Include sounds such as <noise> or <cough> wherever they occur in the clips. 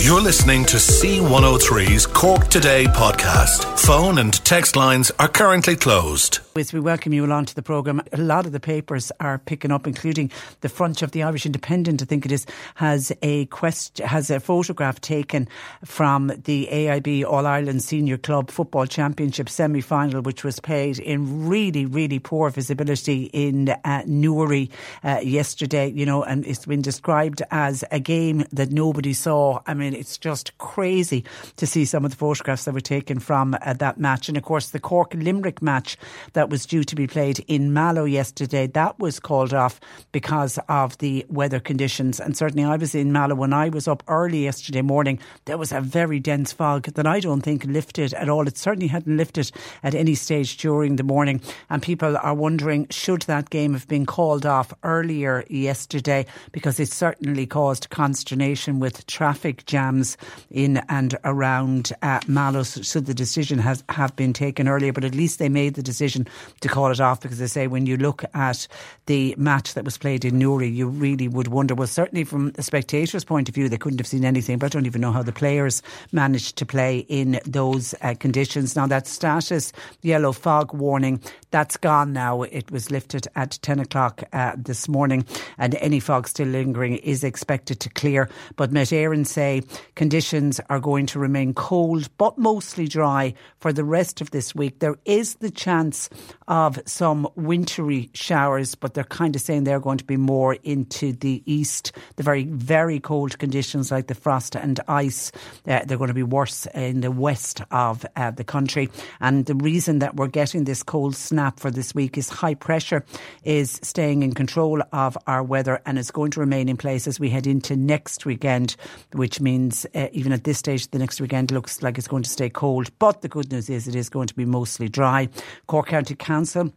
You're listening to C103's Cork Today podcast. Phone and text lines are currently closed. As we welcome you along to the programme, a lot of the papers are picking up, including the front of the Irish Independent, I think it is, has a quest, has a photograph taken from the AIB All Ireland Senior Club Football Championship semi final, which was played in really, really poor visibility in uh, Newry uh, yesterday, you know, and it's been described as a game that nobody saw. I mean, it's just crazy to see some of the photographs that were taken from uh, that match. And of course, the Cork Limerick match that was due to be played in Mallow yesterday, that was called off because of the weather conditions. And certainly, I was in Mallow when I was up early yesterday morning. There was a very dense fog that I don't think lifted at all. It certainly hadn't lifted at any stage during the morning. And people are wondering should that game have been called off earlier yesterday because it certainly caused consternation with traffic jams in and around uh, Mallow. So the decision has have been taken earlier, but at least they made the decision to call it off because they say when you look at the match that was played in Newry, you really would wonder. Well, certainly from a spectator's point of view, they couldn't have seen anything, but I don't even know how the players managed to play in those uh, conditions. Now that status yellow fog warning that's gone now. It was lifted at 10 o'clock uh, this morning, and any fog still lingering is expected to clear. But Met Éireann say conditions are going to remain cold but mostly dry for the rest of this week. There is the chance of some wintry showers, but they're kind of saying they're going to be more into the east. The very, very cold conditions like the frost and ice, uh, they're going to be worse in the west of uh, the country. And the reason that we're getting this cold snap for this week is high pressure is staying in control of our weather and it's going to remain in place as we head into next weekend, which means uh, even at this stage, the next weekend looks like it's going to stay cold. But the good news is it is going to be mostly dry. Cork County Council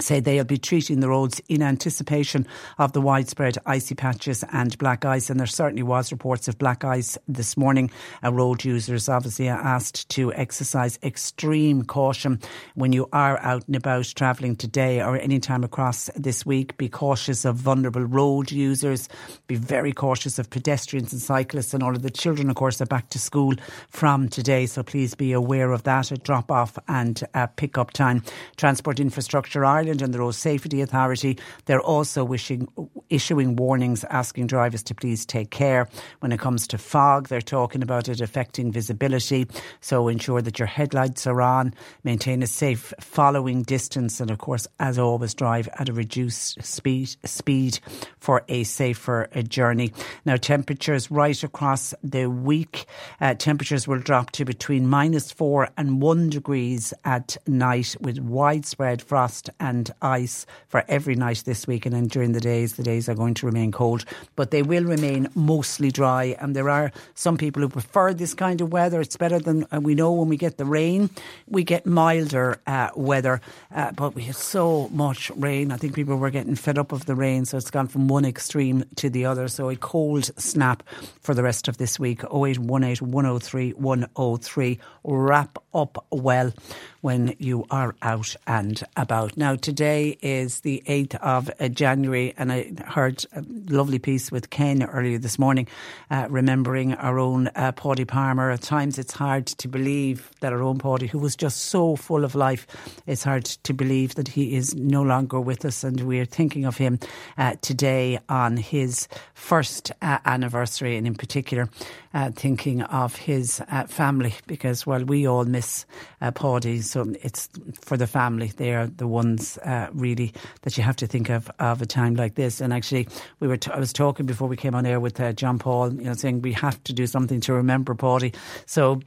say they'll be treating the roads in anticipation of the widespread icy patches and black ice. And there certainly was reports of black ice this morning. Uh, road users obviously are asked to exercise extreme caution when you are out and about travelling today or any time across this week. Be cautious of vulnerable road users. Be very cautious of pedestrians and cyclists. And all of the children, of course, are back to school from today. So please be aware of that at drop off and uh, pick up time. Transport Infrastructure Ireland Ireland and the Road Safety Authority, they're also wishing, issuing warnings asking drivers to please take care. When it comes to fog, they're talking about it affecting visibility. So ensure that your headlights are on, maintain a safe following distance, and of course, as always, drive at a reduced speed, speed for a safer uh, journey. Now, temperatures right across the week, uh, temperatures will drop to between minus four and one degrees at night with widespread frost and and ice for every night this week. And then during the days, the days are going to remain cold, but they will remain mostly dry. And there are some people who prefer this kind of weather. It's better than uh, we know when we get the rain, we get milder uh, weather, uh, but we have so much rain. I think people were getting fed up of the rain, so it's gone from one extreme to the other. So a cold snap for the rest of this week 0818 103 103. Wrap up well when you are out and about. Now, today is the 8th of uh, January, and I heard a lovely piece with Ken earlier this morning, uh, remembering our own uh, Paudie Palmer. At times, it's hard to believe that our own Paudie, who was just so full of life, it's hard to believe that he is no longer with us, and we are thinking of him uh, today on his first uh, anniversary, and in particular, uh, thinking of his uh, family, because while we all miss uh, Paudie, so it's for the family. They are the ones uh, really that you have to think of of a time like this. And actually, we were t- I was talking before we came on air with uh, John Paul, you know, saying we have to do something to remember Paudie. So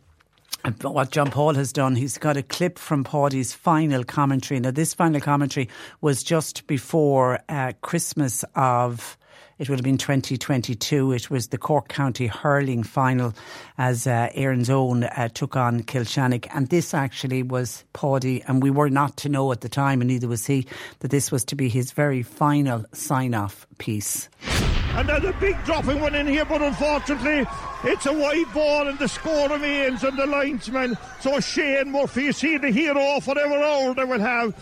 what John Paul has done, he's got a clip from Paudie's final commentary. Now, this final commentary was just before uh, Christmas of it would have been 2022. It was the Cork County hurling final as uh, Erin's Own uh, took on Kilshannig. And this actually was Paudie, and we were not to know at the time, and neither was he, that this was to be his very final sign off piece. And there's a big dropping one in here, but unfortunately, it's a wide ball, and the score remains on the linesman. So Shane Murphy, you see the hero, whatever role they will have.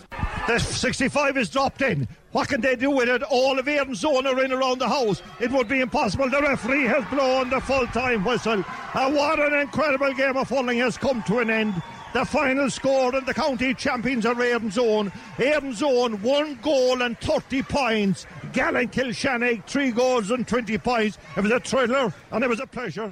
The 65 is dropped in. What can they do with it? All of Erin's Own are in around the house. It would be impossible. The referee has blown the full time whistle. And what an incredible game of hurling has come to an end. The final score and the county champions are Erin's Own. Erin's Own, one goal and 30 points. Gallen Kilshannig, three goals and 20 points. It was a thriller and it was a pleasure.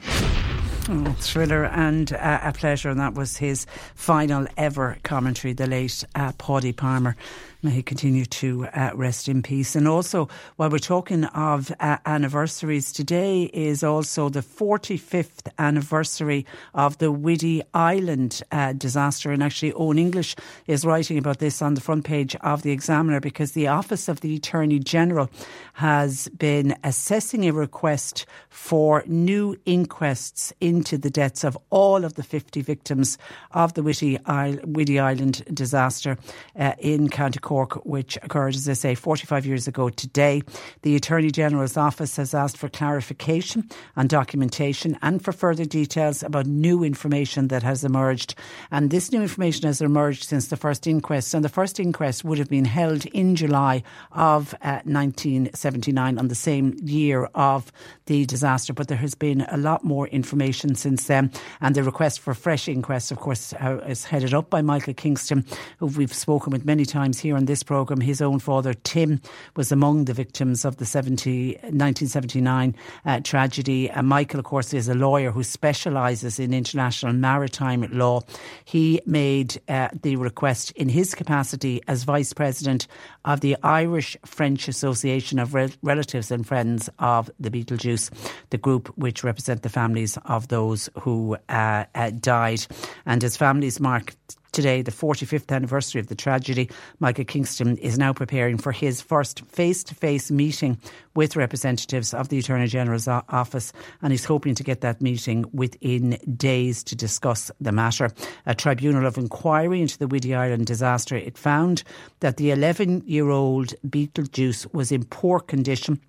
Oh, thriller and uh, a pleasure, and that was his final ever commentary, the late uh, Paudie Palmer. May he continue to uh, rest in peace. And also, while we're talking of uh, anniversaries, today is also the 45th anniversary of the Whiddy Island uh, disaster. And actually, Eoin English is writing about this on the front page of the Examiner because the Office of the Attorney General has been assessing a request for new inquests into the deaths of all of the 50 victims of the Whiddy, Island disaster uh, in County Cork, which occurred, as I say, 45 years ago today. The Attorney General's office has asked for clarification and documentation and for further details about new information that has emerged. And this new information has emerged since the first inquest. And the first inquest would have been held in July of uh, 1979 on the same year of the disaster. But there has been a lot more information since then. And the request for fresh inquests, of course, uh, is headed up by Michael Kingston, who we've spoken with many times here on this programme. His own father, Tim, was among the victims of the 70, 1979 uh, tragedy. And Michael, of course, is a lawyer who specialises in international maritime law. He made uh, the request in his capacity as Vice President of the Irish French Association of Re- Relatives and Friends of the Betelgeuse, the group which represent the families of those who uh, uh died. And his families mark today, the 45th anniversary of the tragedy. Michael Kingston is now preparing for his first face to face meeting with representatives of the Attorney General's office, and he's hoping to get that meeting within days to discuss the matter. A tribunal of inquiry into the Whiddy Island disaster it found that the 11 year old Betelgeuse was in poor condition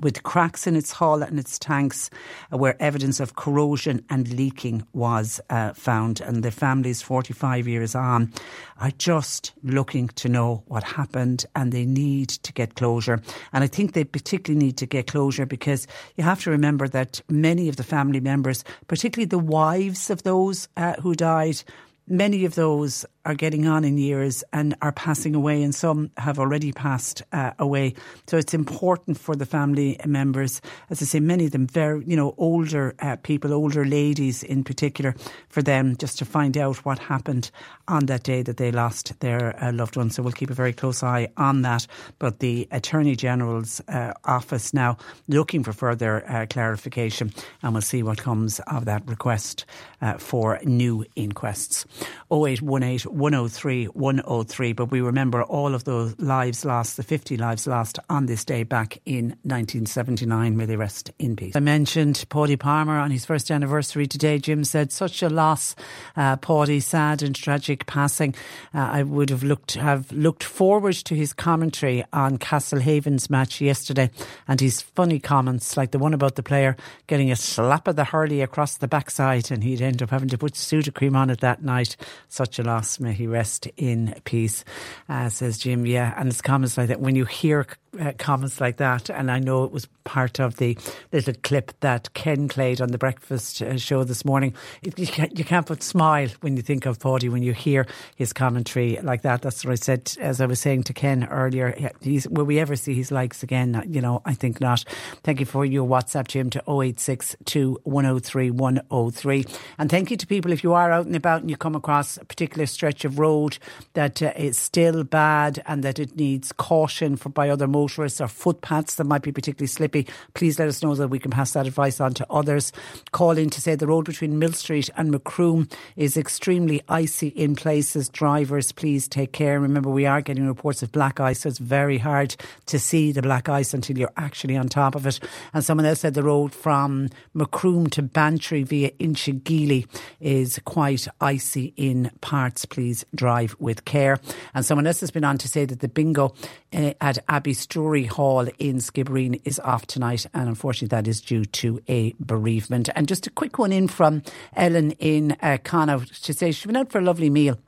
with cracks in its hull and its tanks uh, where evidence of corrosion and leaking was uh, found. And the families, 45 years on, are just looking to know what happened and they need to get closure. And I think they particularly need to get closure because you have to remember that many of the family members, particularly the wives of those uh, who died, many of those are getting on in years and are passing away, and some have already passed uh, away. So it's important for the family members, as I say, many of them very, you know, older uh, people, older ladies in particular, for them just to find out what happened on that day that they lost their uh, loved one. So we'll keep a very close eye on that. But the Attorney General's uh, office now looking for further uh, clarification, and we'll see what comes of that request uh, for new inquests. 0818 103 103. But we remember all of those lives lost, the 50 lives lost on this day back in 1979. May they rest in peace. I mentioned Paudie Palmer on his first anniversary today. Jim said, such a loss, uh, sad and tragic passing. Uh, I would have looked, have looked forward to his commentary on Castlehaven's match yesterday and his funny comments, like the one about the player getting a slap of the hurley across the backside and he'd end up having to put Sudocrem on it that night. Such a loss. May he rest in peace, uh, says Jim. Yeah, and it's comments like that. When you hear uh, comments like that, and I know it was part of the little clip that Ken played on the breakfast uh, show this morning. You, can't, you can't but smile when you think of Paudie when you hear his commentary like that. That's what I said as I was saying to Ken earlier. Will we ever see his likes again? You know, I think not. Thank you for your WhatsApp, Jim, to 0862 103 103. And thank you to people if you are out and about and you come across a particular stretch of road that uh, is still bad and that it needs caution for by other motorists or footpaths that might be particularly slippery please let us know so that we can pass that advice on to others. Call in to say the road between Mill Street and Macroom is extremely icy in places. Drivers, please take care. Remember, we are getting reports of black ice, so it's very hard to see the black ice until you're actually on top of it. And someone else said the road from Macroom to Bantry via Inchigeely is quite icy in parts. Please drive with care. And someone else has been on to say that the bingo uh, at Abbeystrowry Hall in Skibbereen is off off tonight, and unfortunately, that is due to a bereavement. And just a quick one in from Ellen in uh, Connaught to say she went out for a lovely meal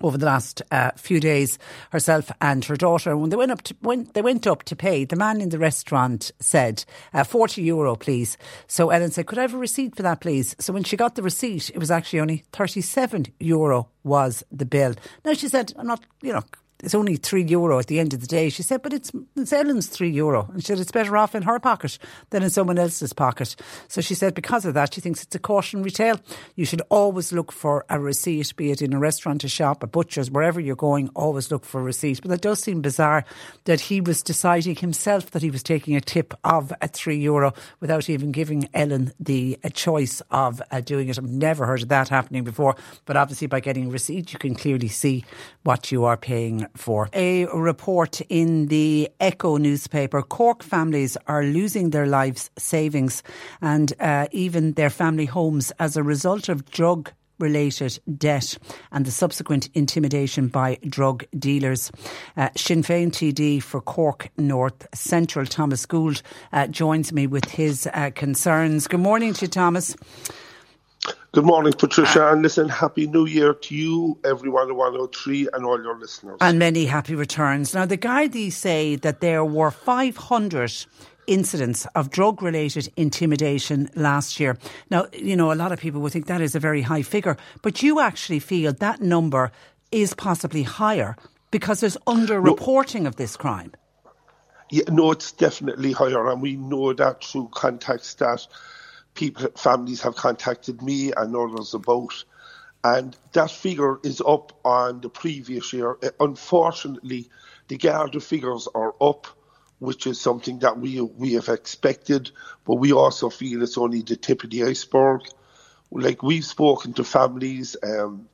over the last uh, few days, herself and her daughter. When they went up to when they went up to pay, the man in the restaurant said, uh, 40 euro, please." So Ellen said, "Could I have a receipt for that, please?" So when she got the receipt, it was actually only 37 euro was the bill. Now she said, "I'm not, you know." It's only three euro at the end of the day. She said, but it's, it's Ellen's three euro. And she said, it's better off in her pocket than in someone else's pocket. So she said, because of that, she thinks it's a cautionary tale. You should always look for a receipt, be it in a restaurant, a shop, a butcher's, wherever you're going, always look for a receipt. But that does seem bizarre that he was deciding himself that he was taking a tip of a three euro without even giving Ellen the choice of uh, doing it. I've never heard of that happening before. But obviously, by getting a receipt, you can clearly see what you are paying for. A report in the Echo newspaper Cork families are losing their lives savings and uh, even their family homes as a result of drug related debt and the subsequent intimidation by drug dealers. Uh, Sinn Féin TD for Cork North Central, Thomas Gould, uh, joins me with his uh, concerns. Good morning to you, Thomas. Good morning, Patricia, uh, and listen, Happy New Year to you, everyone at 103, and all your listeners. And many happy returns. Now, the Gardaí say that there were 500 incidents of drug related intimidation last year. Now, you know, a lot of people would think that is a very high figure, but you actually feel that number is possibly higher because there's under reporting of this crime. Yeah, no, it's definitely higher, and we know that through contacts that people, families have contacted me and others about. And that figure is up on the previous year. Uh, unfortunately, the Garda figures are up, which is something that we we have expected, but we also feel it's only the tip of the iceberg. Like we've spoken to families, um,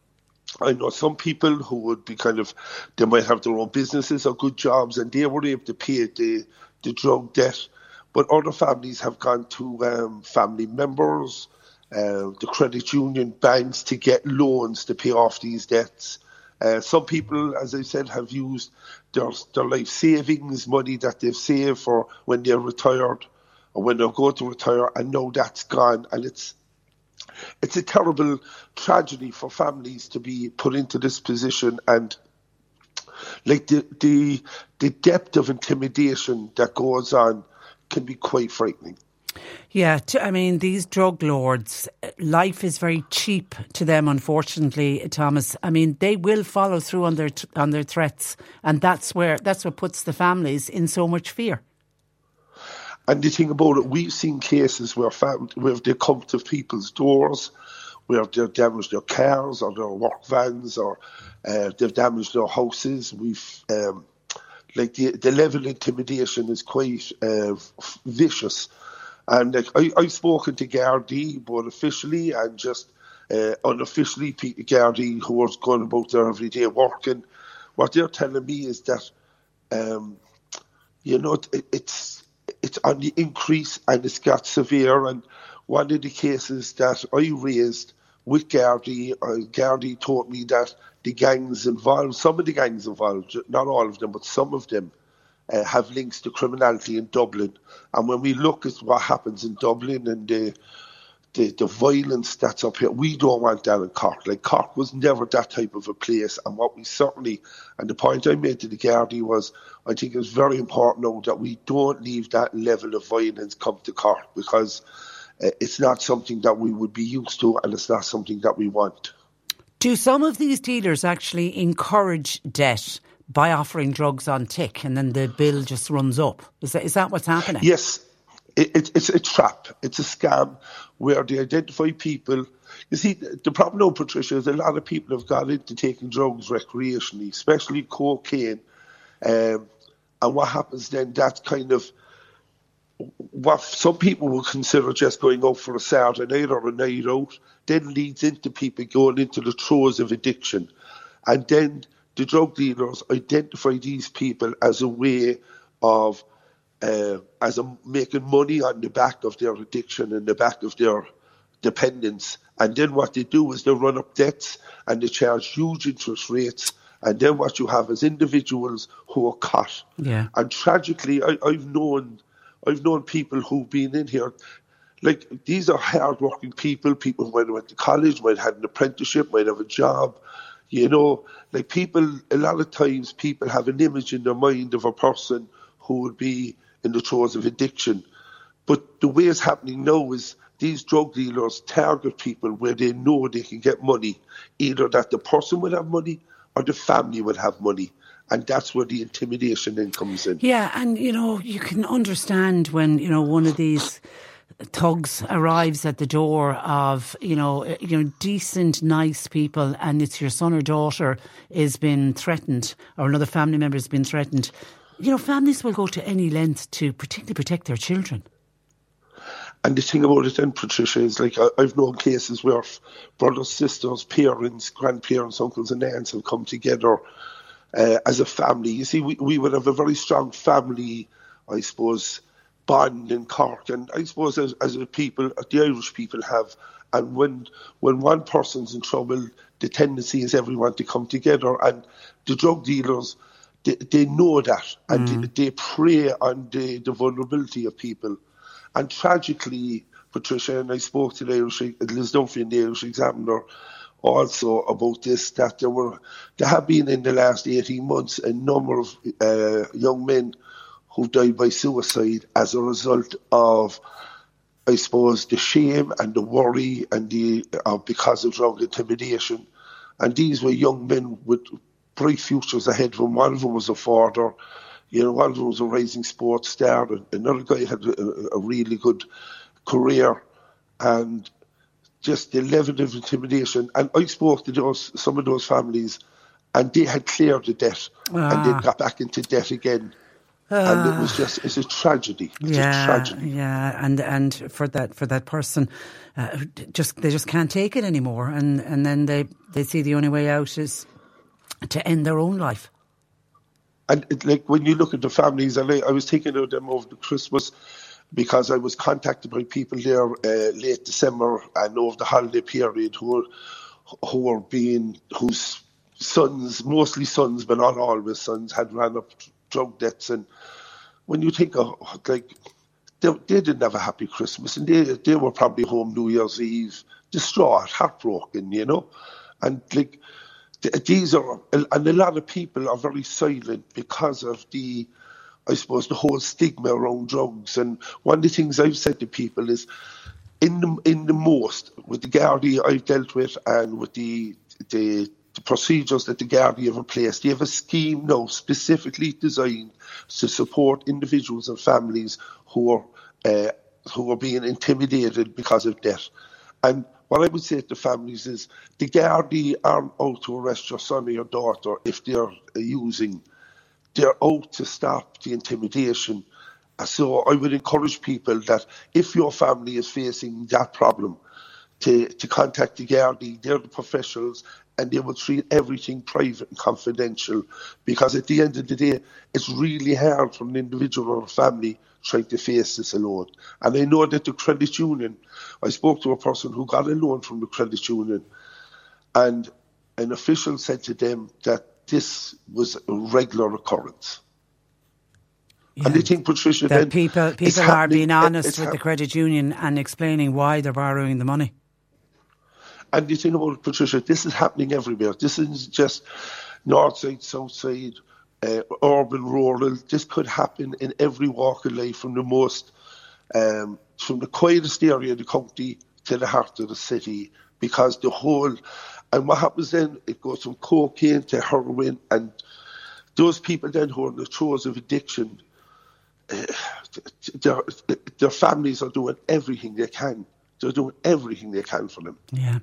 I know some people who would be kind of, they might have their own businesses or good jobs, and they were able to pay the the drug debt but other families have gone to um, family members, uh, the credit union, banks to get loans to pay off these debts. Uh, some people, as I said, have used their, their life savings, money that they've saved for when they're retired or when they're going to retire, and now that's gone. And it's it's a terrible tragedy for families to be put into this position and like the the the depth of intimidation that goes on can be quite frightening. Yeah, I mean, these drug lords, life is very cheap to them, unfortunately, Thomas. I mean, they will follow through on their on their threats, and that's where that's what puts the families in so much fear. And the thing about it, we've seen cases where fam- where they come to people's doors, where they've damaged their cars or their work vans, or uh, they've damaged their houses. We've um, like the, the level of intimidation is quite uh, vicious. And like, I, I've spoken to Gardaí, both officially and just uh, unofficially, Gardaí, who are going about their everyday work. And what they're telling me is that, um, you know, it, it's it's on the increase and it's got severe. And one of the cases that I raised with Gardaí, uh, Gardaí told me that the gangs involved, some of the gangs involved, not all of them, but some of them, uh, have links to criminality in Dublin. And when we look at what happens in Dublin and the, the, the violence that's up here, we don't want that in Cork. Like Cork was never that type of a place. And what we certainly, and the point I made to the Gardaí was, I think it's very important now that we don't leave that level of violence come to Cork because uh, it's not something that we would be used to and it's not something that we want. Do some of these dealers actually encourage debt by offering drugs on tick and then the bill just runs up? Is that, is that what's happening? Yes. It, it, it's a trap. It's a scam where they identify people. You see, the problem now, Patricia, is a lot of people have got into taking drugs recreationally, especially cocaine. Um, and what happens then, that kind of what some people would consider just going out for a Saturday night or a night out, then leads into people going into the throes of addiction. And then the drug dealers identify these people as a way of uh, as a, making money on the back of their addiction and the back of their dependence. And then what they do is they run up debts and they charge huge interest rates. And then what you have is individuals who are caught. Yeah. And tragically, I, I've known I've known people who've been in here. Like these are hard-working people. People who might have went to college, might have had an apprenticeship, might have a job. You know, like people, a lot of times people have an image in their mind of a person who would be in the throes of addiction. But the way it's happening now is these drug dealers target people where they know they can get money, either that the person will have money or the family will have money. And that's where the intimidation then comes in. Yeah, and you know, you can understand when, you know, one of these thugs arrives at the door of you know eh, you know decent nice people and it's your son or daughter is been threatened or another family member has been threatened you know families will go to any length to particularly protect their children and the thing about it then, Patricia, is like I, have known cases where brothers, sisters, parents, grandparents, uncles, and aunts have come together uh, as a family. You see, we, we would have a very strong family, I suppose, bond in Cork, and I suppose as, as a people, the Irish people have. And when when one person's in trouble, the tendency is everyone to come together, and the drug dealers. They, they know that and mm. they, they prey on the, the vulnerability of people. And tragically, Patricia, and I spoke to the Irish, Liz Dunphy the Irish Examiner also about this, that there were, there have been in the last 18 months a number of uh, young men who died by suicide as a result of, I suppose, the shame and the worry and the, uh, because of drug intimidation. And these were young men with bright futures ahead of them. One of them was a father, you know, one of them was a rising sports star. Another guy had a, a really good career, and just the level of intimidation. And I spoke to those some of those families, and they had cleared the debt, ah. and they got back into debt again. and it was just it's a tragedy. It's yeah, a tragedy. Yeah, and and for that for that person, uh, just they just can't take it anymore, and and then they they see the only way out is to end their own life and it, like when you look at the families, and I, I was thinking of them over the Christmas because I was contacted by people there uh, late December and over the holiday period who were who were being whose sons, mostly sons, but not always sons, had ran up drug debts. And when you think of like they, they didn't have a happy Christmas, and they they were probably home New Year's Eve, distraught, heartbroken, you know, and like these are, and a lot of people are very silent because of the, I suppose, the whole stigma around drugs. And one of the things I've said to people is, in the in the most with the Gardaí I've dealt with, and with the the, the procedures that the Gardaí have in place, they have a scheme now specifically designed to support individuals and families who are uh, who are being intimidated because of debt. And what I would say to families is the Gardaí aren't out to arrest your son or your daughter if they're using. They're out to stop the intimidation. Uh, so I would encourage people that if your family is facing that problem, to, to contact the Gardaí, they're the professionals, and they will treat everything private and confidential. Because at the end of the day, it's really hard for an individual or a family trying to face this alone. And I know that the credit union, I spoke to a person who got a loan from the credit union, and an official said to them that this was a regular occurrence. Yeah. And I think, Patricia, that people people are being honest with the credit union and explaining why they're borrowing the money. And you think about Patricia, this is happening everywhere. This isn't just north side, south side, uh, urban, rural. This could happen in every walk of life, from the most, um, from the quietest area of the county to the heart of the city, because the whole, and what happens then? It goes from cocaine to heroin, and those people then who are in the throes of addiction, uh, their, their families are doing everything they can they're doing everything they can for them. Yeah.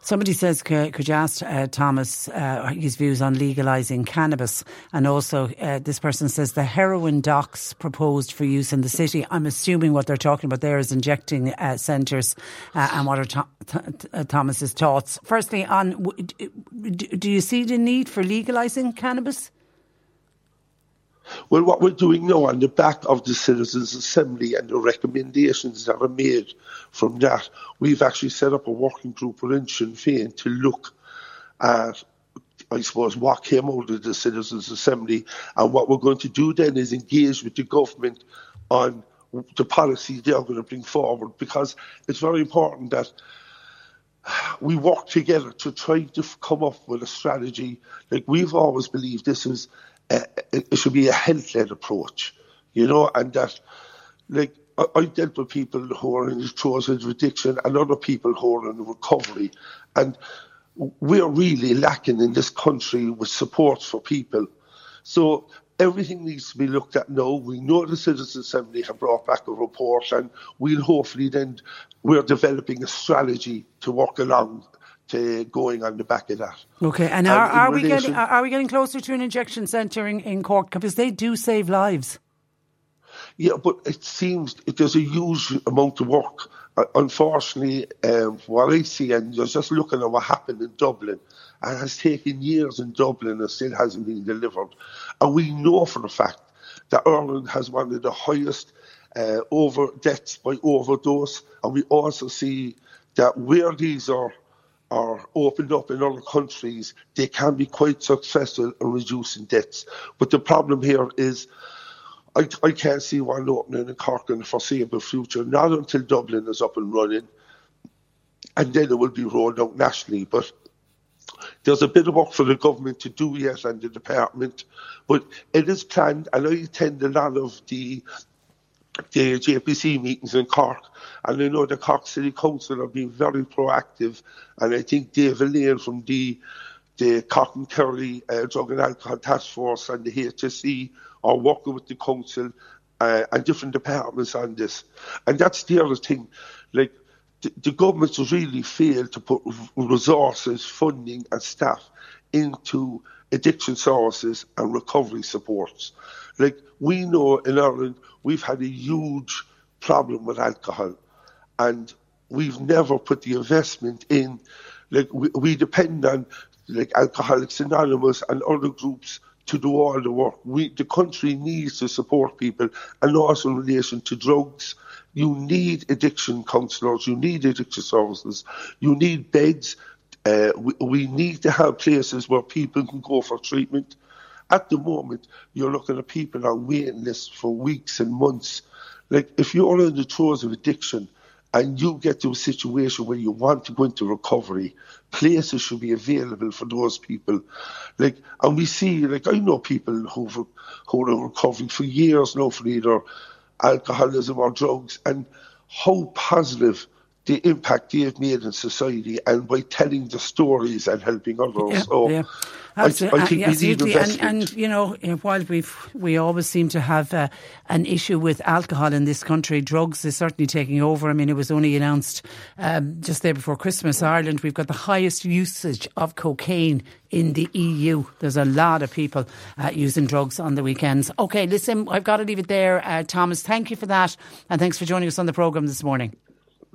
Somebody says, could, you ask uh, Thomas uh, his views on legalising cannabis? And also, uh, this person says the heroin docks proposed for use in the city. I'm assuming what they're talking about there is injecting uh, centres uh, and what are Th- uh, Thomas's thoughts. Firstly, on do you see the need for legalising cannabis? Well, what we're doing now on the back of the Citizens' Assembly and the recommendations that are made from that, we've actually set up a working group within Sinn Féin to look at, I suppose, what came out of the Citizens' Assembly. And what we're going to do then is engage with the government on the policies they are going to bring forward because it's very important that we work together to try to come up with a strategy. Like we've always believed this is, a, it should be a health-led approach, you know, and that, like, I, I dealt with people who are in the throes of addiction and other people who are in recovery, and we're really lacking in this country with support for people. So everything needs to be looked at now. We know the Citizens Assembly have brought back a report, and we'll hopefully then we're developing a strategy to work along to going on the back of that. Okay, and, and are, are we getting are we getting closer to an injection centre in, in Cork because they do save lives? Yeah, but it seems there's a huge amount of work. Uh, unfortunately, um, what I see, and you're just looking at what happened in Dublin, and has taken years in Dublin and still hasn't been delivered. And we know for a fact that Ireland has one of the highest uh, over deaths by overdose, and we also see that where these are are opened up in other countries, they can be quite successful in reducing debts. But the problem here is I, I can't see one opening in Cork in the foreseeable future, not until Dublin is up and running, and then it will be rolled out nationally. But there's a bit of work for the government to do yet and the department, but it is planned, and I attend a lot of the the JPC meetings in Cork, and I know the Cork City Council are being very proactive, and I think Dave Lane from the the Cork and Kerry uh, Drug and Alcohol Task Force and the HSE are working with the council uh, and different departments on this. And that's the other thing. Like the, the government has really failed to put resources, funding, and staff into addiction services and recovery supports. Like we know in Ireland, we've had a huge problem with alcohol, and we've never put the investment in. Like we, we depend on like Alcoholics Anonymous and other groups to do all the work. We, the country needs to support people, and also in relation to drugs. You need addiction counsellors, you need addiction services, you need beds. Uh, we, we need to have places where people can go for treatment. At the moment, you're looking at people on waiting lists for weeks and months. Like if you're in the throes of addiction, and you get to a situation where you want to go into recovery, places should be available for those people. Like, and we see, like, I know people who've who are recovering for years now for either alcoholism or drugs, and how positive the impact they've made in society and by telling the stories and helping others. Yeah, so yeah. Absolutely. I, I think Absolutely. we need and, and, you know, while we've we always seem to have uh, an issue with alcohol in this country, drugs is certainly taking over. I mean, it was only announced um, just there before Christmas, Ireland, we've got the highest usage of cocaine in the EU. There's a lot of people uh, using drugs on the weekends. Okay, listen, I've got to leave it there. Uh, Thomas, thank you for that. And thanks for joining us on the programme this morning.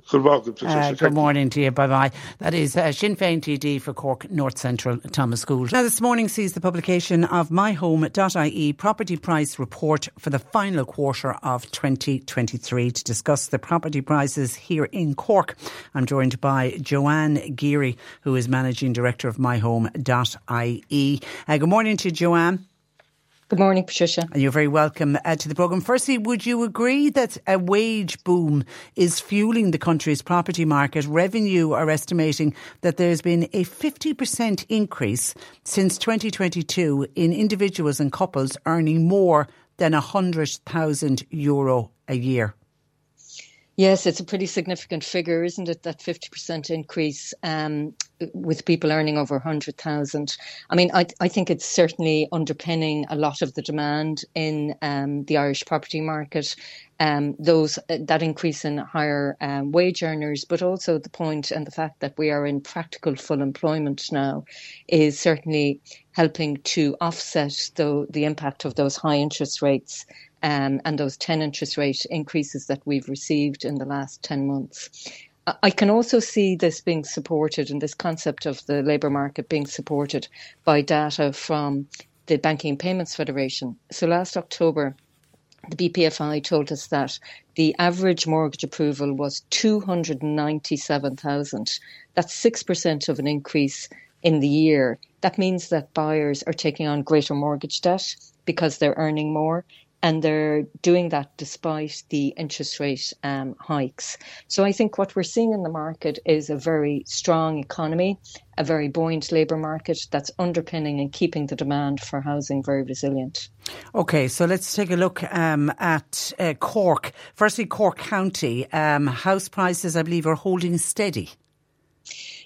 Good morning, uh, good morning to you. Bye bye. That is uh, Sinn Féin TD for Cork North Central, Thomas Gould. Now, this morning sees the publication of myhome.ie property price report for the final quarter of 2023 to discuss the property prices here in Cork. I'm joined by Joanne Geary, who is managing director of myhome.ie. Uh, good morning to Joanne. Good morning, Patricia. And you're very welcome uh, to the programme. Firstly, would you agree that a wage boom is fueling the country's property market? Revenue are estimating that there's been a 50% increase since 2022 in individuals and couples earning more than €100,000 Euro a year. Yes, it's a pretty significant figure, isn't it? That 50% increase um, with people earning over 100,000. I mean, I, I think it's certainly underpinning a lot of the demand in um, the Irish property market. Um, those uh, that increase in higher um, wage earners, but also the point and the fact that we are in practical full employment now is certainly helping to offset the, the impact of those high interest rates um, and those 10 interest rate increases that we've received in the last 10 months. I can also see this being supported and this concept of the labour market being supported by data from the Banking Payments Federation. So last October, the BPFI told us that the average mortgage approval was 297,000. That's 6% of an increase in the year. That means that buyers are taking on greater mortgage debt because they're earning more and they're doing that despite the interest rate um, hikes. So I think what we're seeing in the market is a very strong economy, a very buoyant labour market that's underpinning and keeping the demand for housing very resilient. Okay, so let's take a look um, at uh, Cork. Firstly, Cork County. Um, house prices, I believe, are holding steady.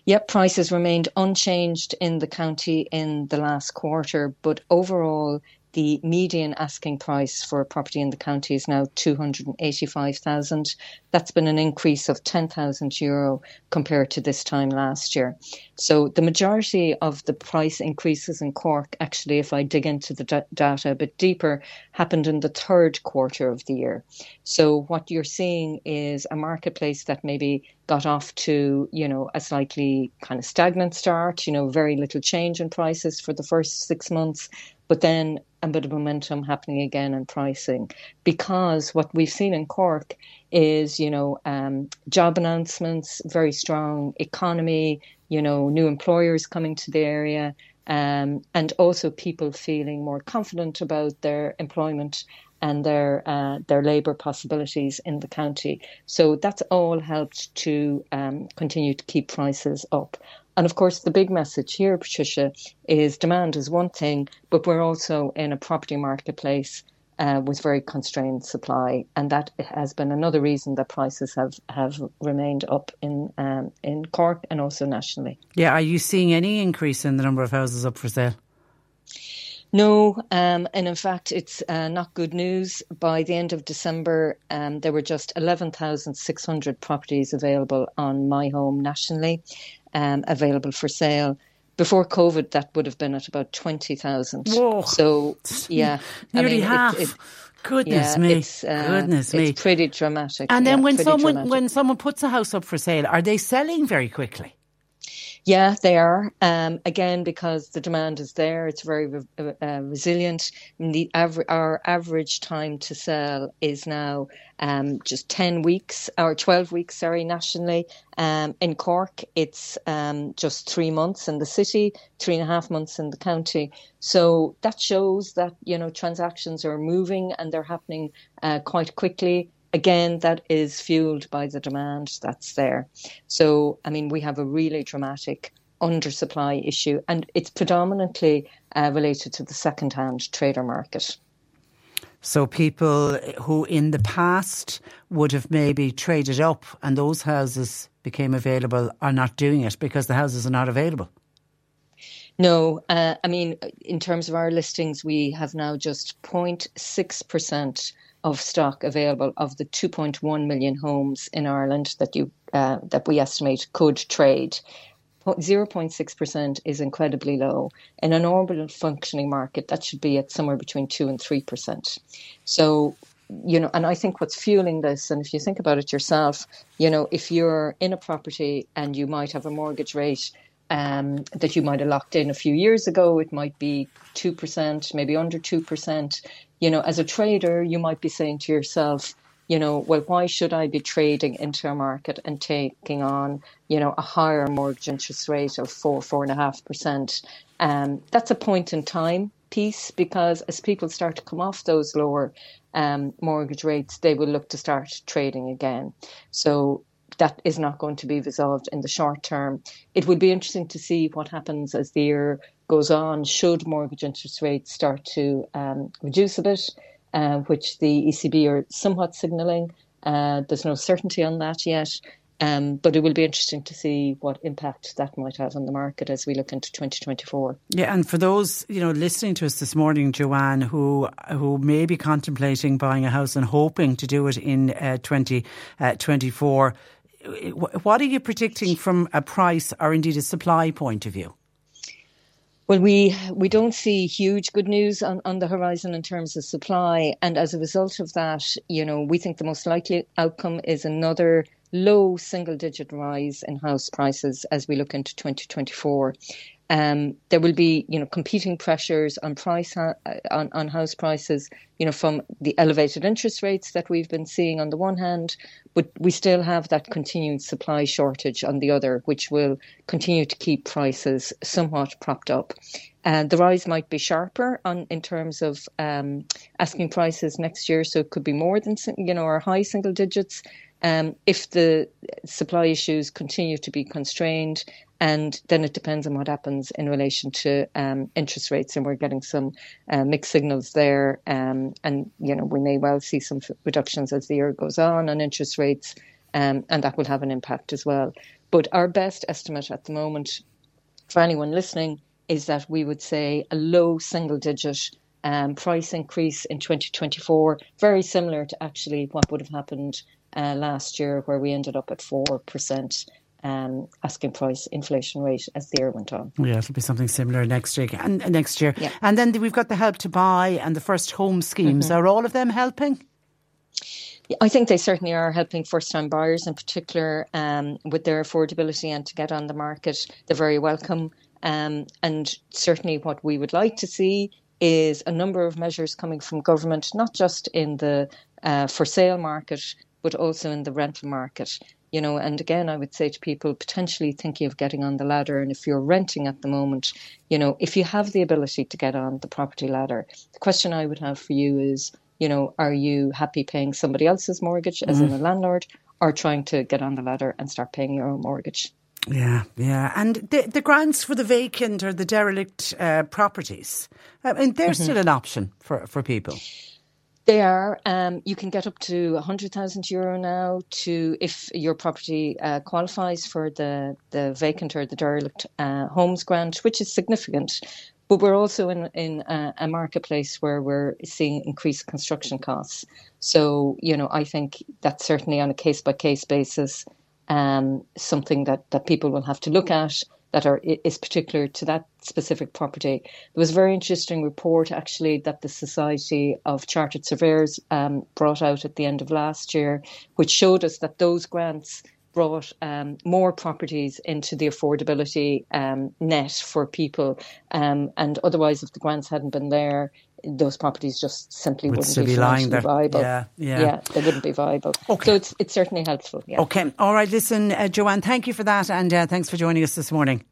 Yep, prices remained unchanged in the county in the last quarter, but overall the median asking price for a property in the county is now 285,000. That's been an increase of 10,000 euro compared to this time last year. So the majority of the price increases in Cork, actually, if I dig into the data a bit deeper, happened in the third quarter of the year. So what you're seeing is a marketplace that maybe got off to, you know, a slightly kind of stagnant start, you know, very little change in prices for the first six months, but then a bit of momentum happening again in pricing because what we've seen in Cork is, you know, um, job announcements, very strong economy, you know, new employers coming to the area, um, and also people feeling more confident about their employment and their uh, their labour possibilities in the county. So that's all helped to um, continue to keep prices up. And of course, the big message here, Patricia, is demand is one thing, but we're also in a property marketplace uh, with very constrained supply, and that has been another reason that prices have, have remained up in um, in Cork and also nationally. Yeah, are you seeing any increase in the number of houses up for sale? No, um, and in fact, it's uh, not good news. By the end of December, um, there were just 11,600 properties available on My Home nationally, um, available for sale. Before COVID, that would have been at about 20,000. So, yeah. <laughs> Nearly I mean, half. It, it, Goodness yeah, me! It's, uh, Goodness it's me! pretty dramatic. And then yeah, when someone dramatic. when someone puts a house up for sale, are they selling very quickly? Yeah, they are. Um, again, because the demand is there, it's very uh, uh resilient. The aver- our average time to sell is now um, just 10 weeks or 12 weeks, sorry, nationally. Um, in Cork, it's um, just three months in the city, three and a half months in the county. So that shows that, you know, transactions are moving and they're happening uh, quite quickly again, that is fueled by the demand that's there. So, I mean, we have a really dramatic undersupply issue, and it's predominantly uh, related to the second-hand trader market. So, people who in the past would have maybe traded up and those houses became available are not doing it because the houses are not available. No, uh, I mean, in terms of our listings, we have now just 0.6% of stock available of the 2.1 million homes in Ireland that you uh, that we estimate could trade. 0.6% is incredibly low. In a normal functioning market, that should be at somewhere between 2 and 3%. So, you know, and I think what's fueling this, and if you think about it yourself, you know, if you're in a property and you might have a mortgage rate um, that you might have locked in a few years ago. It might be 2%, maybe under 2%. You know, as a trader, you might be saying to yourself, you know, well, why should I be trading into a market and taking on, you know, a higher mortgage interest rate of four, four and a half percent? Um, that's a point in time piece because as people start to come off those lower um, mortgage rates, they will look to start trading again. So that is not going to be resolved in the short term. It would be interesting to see what happens as the year goes on. Should mortgage interest rates start to um, reduce a bit, uh, which the ECB are somewhat signalling. Uh, there's no certainty on that yet. Um, but it will be interesting to see what impact that might have on the market as we look into 2024. Yeah, and for those you know listening to us this morning, Joanne, who who may be contemplating buying a house and hoping to do it in uh, 2024, uh, what are you predicting from a price or indeed a supply point of view? Well, we we don't see huge good news on, on the horizon in terms of supply, and as a result of that, you know, we think the most likely outcome is another low single digit rise in house prices as we look into 2024. Um, there will be, you know, competing pressures on price uh, on, on house prices, you know, from the elevated interest rates that we've been seeing on the one hand, but we still have that continued supply shortage on the other, which will continue to keep prices somewhat propped up. Uh, the rise might be sharper on in terms of um, asking prices next year, so it could be more than you know or high single digits. Um, if the supply issues continue to be constrained, and then it depends on what happens in relation to um, interest rates, and we're getting some uh, mixed signals there. Um, and you know, we may well see some reductions as the year goes on on interest rates, um, and that will have an impact as well. But our best estimate at the moment, for anyone listening, is that we would say a low single-digit um, price increase in 2024, very similar to actually what would have happened uh, last year, where we ended up at 4% um, asking price inflation rate as the year went on. Yeah, it'll be something similar next year. And uh, next year, yeah. and then we've got the help to buy and the first home schemes. Mm-hmm. Are all of them helping? I think they certainly are helping first time buyers in particular um, with their affordability and to get on the market. They're very welcome. Um, and certainly, what we would like to see is a number of measures coming from government, not just in the uh, for sale market, but also in the rental market. You know, and again, I would say to people potentially thinking of getting on the ladder, and if you're renting at the moment, you know, if you have the ability to get on the property ladder, the question I would have for you is, you know, are you happy paying somebody else's mortgage as mm. in a landlord, or trying to get on the ladder and start paying your own mortgage? Yeah, yeah. And the, the grants for the vacant or the derelict uh, properties, I mean, they're mm-hmm. still an option for, for people. They are. Um, you can get up to 100,000 euro now to if your property uh, qualifies for the, the vacant or the derelict uh, homes grant, which is significant. But we're also in, in a, a, marketplace where we're seeing increased construction costs. So, you know, I think that's certainly on a case by case basis um, something that, that people will have to look at that are is particular to that specific property. There was a very interesting report actually that the Society of Chartered Surveyors um, brought out at the end of last year, which showed us that those grants brought um, more properties into the affordability um, net for people. Um, and otherwise, if the grants hadn't been there, those properties just simply Would wouldn't be, lying there. viable. Yeah, yeah, yeah, they wouldn't be viable. Okay. So it's it's certainly helpful. Yeah. Okay, all right. Listen, uh, Joanne, thank you for that, and uh, thanks for joining us this morning.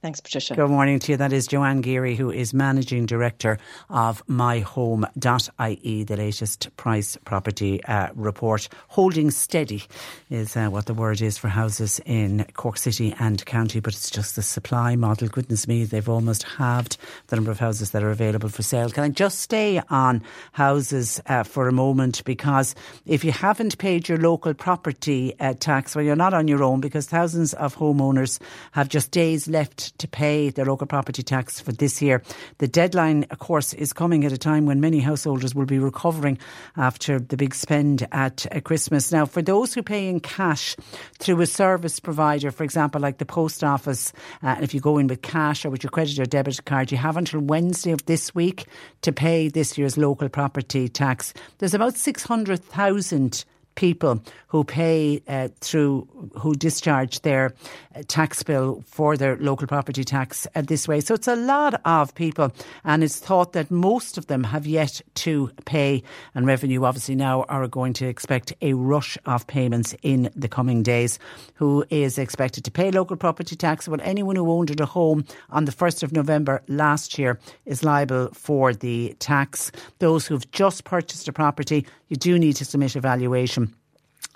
Thanks, Patricia. Good morning to you. That is Joanne Geary, who is Managing Director of myhome.ie, the latest price property uh, report. Holding steady is uh, what the word is for houses in Cork City and County, but it's just the supply model. Goodness me, they've almost halved the number of houses that are available for sale. Can I just stay on houses uh, for a moment? Because if you haven't paid your local property uh, tax, well, you're not on your own because thousands of homeowners have just days left to pay their local property tax for this year. The deadline, of course, is coming at a time when many householders will be recovering after the big spend at uh, Christmas. Now, for those who pay in cash through a service provider, for example, like the post office, uh, and if you go in with cash or with your credit or debit card, you have until Wednesday of this week to pay this year's local property tax. There's about 600,000 people who pay uh, through, who discharge their uh, tax bill for their local property tax uh, this way. So it's a lot of people, and it's thought that most of them have yet to pay. And revenue, obviously, now are going to expect a rush of payments in the coming days. Who is expected to pay local property tax? Well, anyone who owned a home on the 1st of November last year is liable for the tax. Those who've just purchased a property, you do need to submit a valuation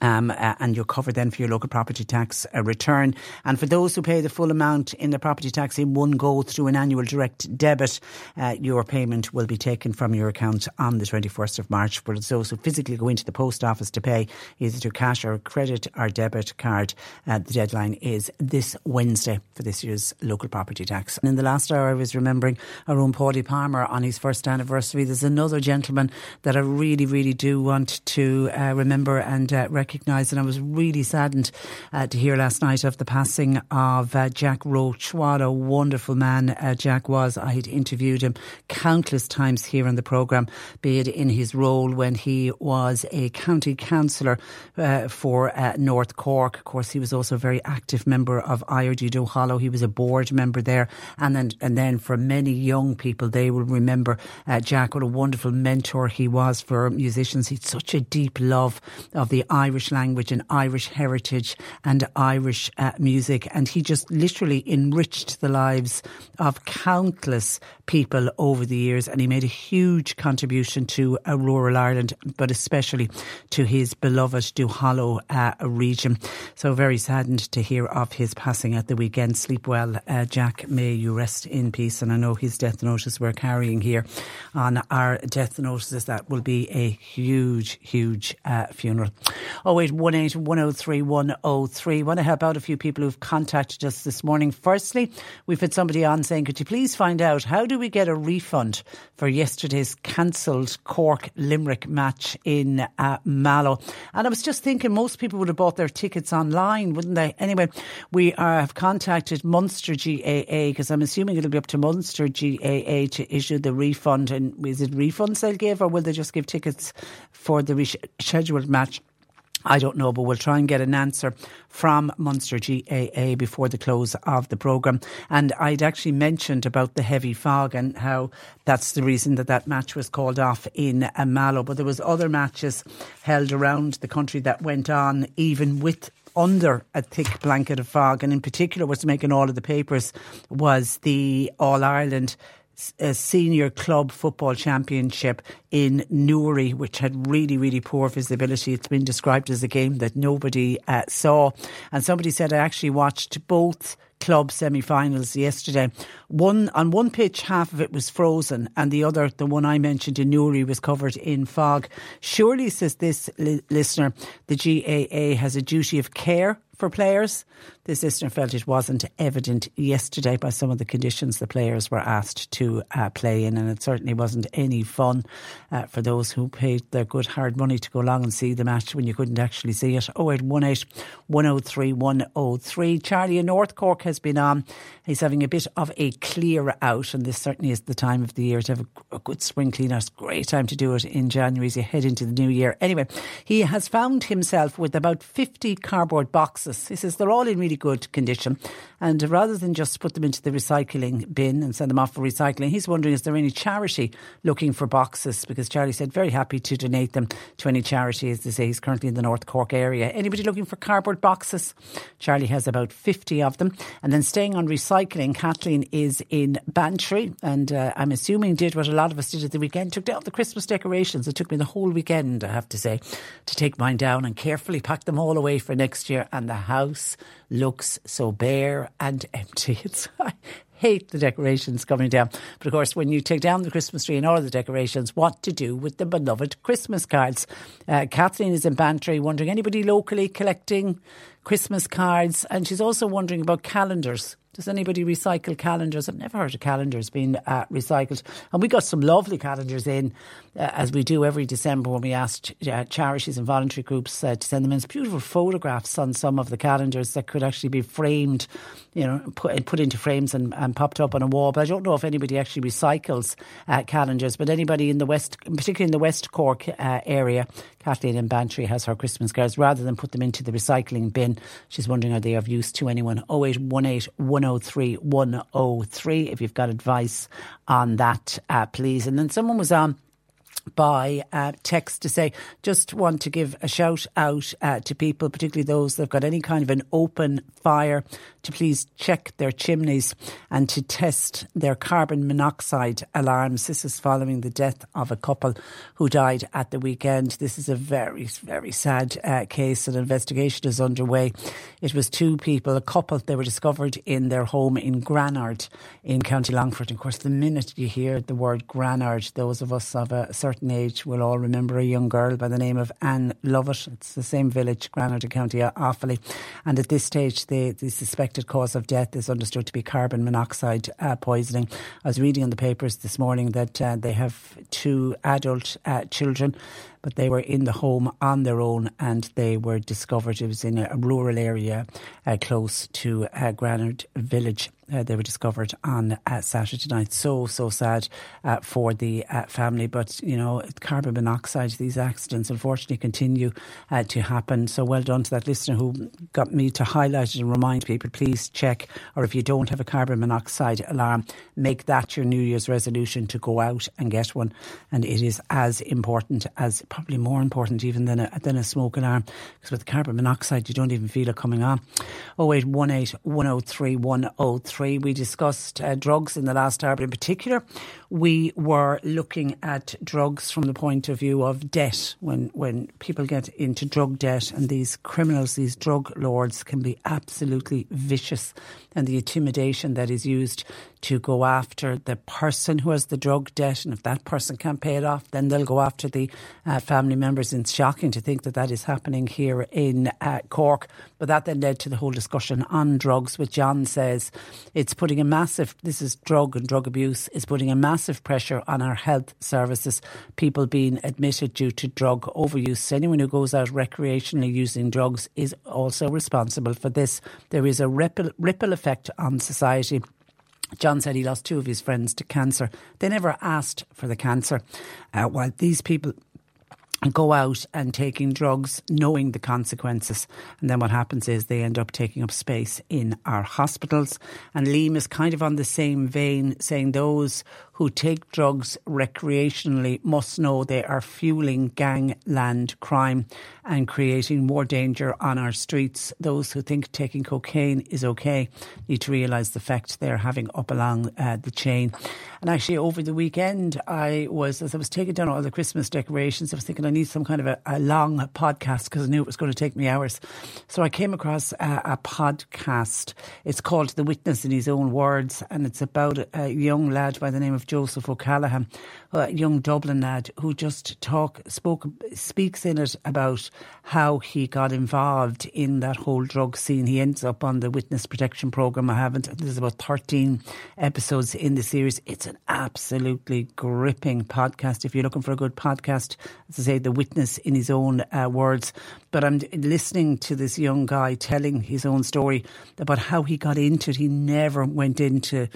um, uh, and you're covered then for your local property tax uh, return. And for those who pay the full amount in the property tax in one go through an annual direct debit, uh, your payment will be taken from your account on the 21st of March. For those who physically go into the post office to pay either through cash or credit or debit card, uh, the deadline is this Wednesday for this year's local property tax. And in the last hour, I was remembering our own Paudie Palmer on his first anniversary. There's another gentleman that I really, really do want to uh, remember and uh, recognise recognised. And I was really saddened uh, to hear last night of the passing of uh, Jack Roach. What a wonderful man uh, Jack was. I had interviewed him countless times here on the programme, be it in his role when he was a county councillor uh, for uh, North Cork. Of course, he was also a very active member of IRD Duhallow. He was a board member there. And then, and then for many young people, they will remember uh, Jack, what a wonderful mentor he was for musicians. He had such a deep love of the Irish Irish language and Irish heritage and Irish uh, music. And he just literally enriched the lives of countless people over the years. And he made a huge contribution to uh, rural Ireland, but especially to his beloved Duhallow uh, region. So very saddened to hear of his passing at the weekend. Sleep well, uh, Jack. May you rest in peace. And I know his death notice we're carrying here on our death notices. That will be a huge, huge uh, funeral. 0818 103 103. Want to help out a few people who've contacted us this morning. Firstly, we've had somebody on saying, could you please find out how do we get a refund for yesterday's cancelled Cork Limerick match in uh, Mallow? And I was just thinking most people would have bought their tickets online, wouldn't they? Anyway, we are, have contacted Munster GAA because I'm assuming it'll be up to Munster GAA to issue the refund. And is it refunds they'll give, or will they just give tickets for the rescheduled match? I don't know, but we'll try and get an answer from Munster GAA before the close of the programme. And I'd actually mentioned about the heavy fog and how that's the reason that that match was called off in Mallow. But there was other matches held around the country that went on even with under a thick blanket of fog. And in particular, what's making all of the papers was the All Ireland a senior club football championship in Newry, which had really, really poor visibility. It's been described as a game that nobody uh, saw. And somebody said, I actually watched both club semi-finals yesterday. One on one pitch, half of it was frozen, and the other, the one I mentioned in Newry, was covered in fog. Surely, says this li- listener, the GAA has a duty of care for players. This listener felt it wasn't evident yesterday by some of the conditions the players were asked to uh, play in, and it certainly wasn't any fun uh, for those who paid their good hard money to go along and see the match when you couldn't actually see it. 0818 103 103. Charlie in North Cork has been on. He's having a bit of a clear out, and this certainly is the time of the year to have a, a good spring clean a great time to do it in January as you head into the new year. Anyway, he has found himself with about 50 cardboard boxes. He says they're all in really good condition. And rather than just put them into the recycling bin and send them off for recycling, he's wondering is there any charity looking for boxes? Because Charlie said very happy to donate them to any charity, as they say he's currently in the North Cork area. Anybody looking for cardboard boxes? Charlie has about 50 of them. And then staying on recycling, Kathleen is in Bantry and uh, I'm assuming did what a lot of us did at the weekend, took down the Christmas decorations. It took me the whole weekend, I have to say, to take mine down and carefully pack them all away for next year. And the house looks so bare and <laughs> empty. It's, I hate the decorations coming down. But of course, when you take down the Christmas tree and all the decorations, what to do with the beloved Christmas cards? Uh, Kathleen is in Bantry wondering anybody locally collecting Christmas cards, and she's also wondering about calendars. Does anybody recycle calendars? I've never heard of calendars being uh, recycled. And we got some lovely calendars in, uh, as we do every December when we ask uh, charities and voluntary groups uh, to send them in. Beautiful photographs on some of the calendars that could actually be framed, you know, put, put into frames and, and popped up on a wall. But I don't know if anybody actually recycles uh, calendars. But anybody in the West, particularly in the West Cork uh, area, Kathleen in Bantry has her Christmas cards. Rather than put them into the recycling bin, she's wondering are they of use to anyone? 0818 103 103 if you've got advice on that, uh, please. And then someone was on by uh, text to say, just want to give a shout out uh, to people, particularly those that have got any kind of an open fire, to please check their chimneys and to test their carbon monoxide alarms. This is following the death of a couple who died at the weekend. This is a very, very sad uh, case. An investigation is underway. It was two people, a couple, they were discovered in their home in Granard in County Longford. And of course, the minute you hear the word Granard, those of us of a certain certain age will all remember a young girl by the name of Anne Lovett. It's the same village, Granard County, Offaly. And at this stage, the, the suspected cause of death is understood to be carbon monoxide uh, poisoning. I was reading in the papers this morning that uh, they have two adult uh, children but they were in the home on their own and they were discovered. It was in a rural area uh, close to uh, Village. Uh, they were discovered on uh, Saturday night. So, so sad uh, for the uh, family. But, you know, carbon monoxide, these accidents unfortunately continue uh, to happen. So, well done to that listener who got me to highlight it and remind people please check, or if you don't have a carbon monoxide alarm, make that your New Year's resolution to go out and get one. And it is as important as probably more important even than a, than a smoke alarm because with carbon monoxide, you don't even feel it coming on. 0818 103 103. We discussed uh, drugs in the last hour, but in particular, we were looking at drugs from the point of view of debt. When, when people get into drug debt and these criminals, these drug lords can be absolutely vicious and the intimidation that is used to go after the person who has the drug debt. And if that person can't pay it off, then they'll go after the uh, family members. And it's shocking to think that that is happening here in uh, Cork. But that then led to the whole discussion on drugs, which John says it's putting a massive, this is drug and drug abuse, is putting a massive pressure on our health services, people being admitted due to drug overuse. Anyone who goes out recreationally using drugs is also responsible for this. There is a ripple, ripple effect on society. John said he lost two of his friends to cancer. They never asked for the cancer, uh, while these people go out and taking drugs knowing the consequences. And then what happens is they end up taking up space in our hospitals. And Liam is kind of on the same vein, saying those who take drugs recreationally must know they are fueling gangland crime and creating more danger on our streets. Those who think taking cocaine is okay need to realise the effect they're having up along uh, the chain. And actually, over the weekend, I was, as I was taking down all the Christmas decorations, I was thinking I need some kind of a, a long podcast because I knew it was going to take me hours. So I came across a, a podcast. It's called The Witness in His Own Words, and it's about a young lad by the name of Joseph O'Callaghan, a young Dublin lad who just talk spoke speaks in it about how he got involved in that whole drug scene. He ends up on the witness protection program. I haven't. There's about 13 episodes in the series. It's an absolutely gripping podcast. If you're looking for a good podcast, as I say, the witness in his own uh, words. But I'm listening to this young guy telling his own story about how he got into it. He never went into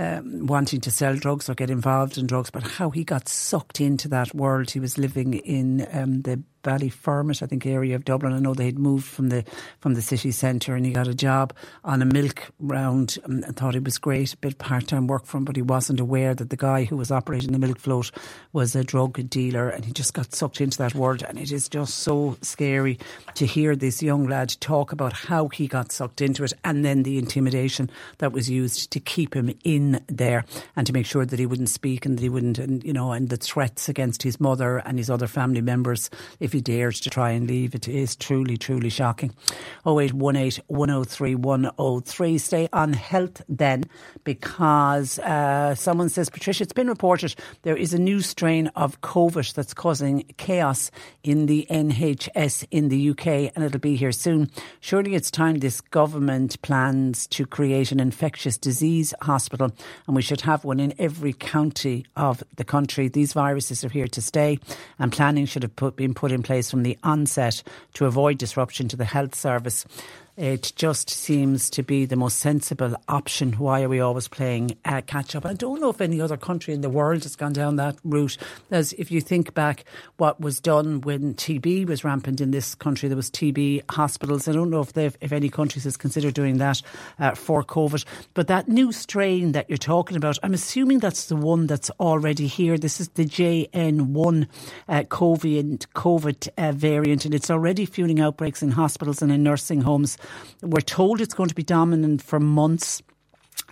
um, wanting to sell drugs or get involved in drugs, but how he got sucked into that world. He was living in um, the Ballyfermot, I think, area of Dublin. I know they had moved from the from the city centre, and he got a job on a milk round and thought it was great, a bit part time work for him, but he wasn't aware that the guy who was operating the milk float was a drug dealer, and he just got sucked into that world. And it is just so scary to hear this young lad talk about how he got sucked into it, and then the intimidation that was used to keep him in there and to make sure that he wouldn't speak and that he wouldn't, and you know, and the threats against his mother and his other family members if if he dares to try and leave. It is truly, truly shocking. 0818 103 103. Stay on health then because uh, someone says, Patricia, it's been reported there is a new strain of COVID that's causing chaos in the NHS in the UK and it'll be here soon. Surely it's time this government plans to create an infectious disease hospital and we should have one in every county of the country. These viruses are here to stay and planning should have put, been put in in place from the onset to avoid disruption to the health service. It just seems to be the most sensible option. Why are we always playing uh, catch up? I don't know if any other country in the world has gone down that route. As if you think back what was done when TB was rampant in this country, there was TB hospitals. I don't know if if any countries has considered doing that uh, for COVID. But that new strain that you're talking about, I'm assuming that's the one that's already here. This is the JN1 uh, COVID, COVID uh, variant, and it's already fueling outbreaks in hospitals and in nursing homes. We're told it's going to be dominant for months.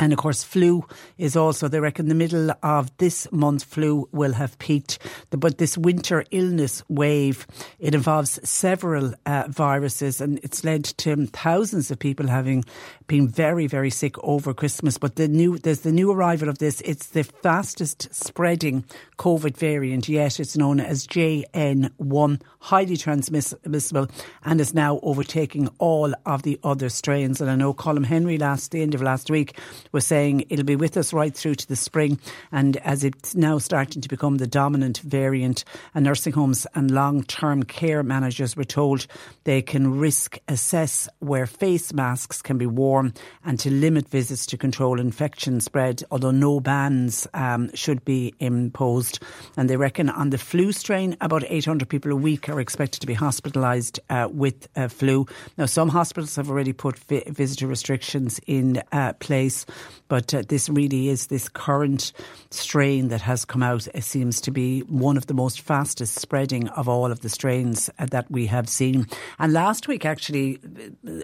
And of course, flu is also, they reckon the middle of this month, flu will have peaked. But this winter illness wave, it involves several uh, viruses and it's led to thousands of people having been very, very sick over Christmas. But the new, there's the new arrival of this. It's the fastest spreading COVID variant yet. It's known as JN1, highly transmissible and is now overtaking all of the other strains. And I know Colm Henry last, the end of last week, was saying it'll be with us right through to the spring. And as it's now starting to become the dominant variant, and nursing homes and long term care managers were told they can risk assess where face masks can be worn and to limit visits to control infection spread, although no bans um, should be imposed. And they reckon on the flu strain, about 800 people a week are expected to be hospitalised uh, with uh, flu. Now, some hospitals have already put vi- visitor restrictions in uh, place, but uh, this really is this current strain that has come out. It seems to be one of the most fastest spreading of all of the strains uh, that we have seen. And last week, actually,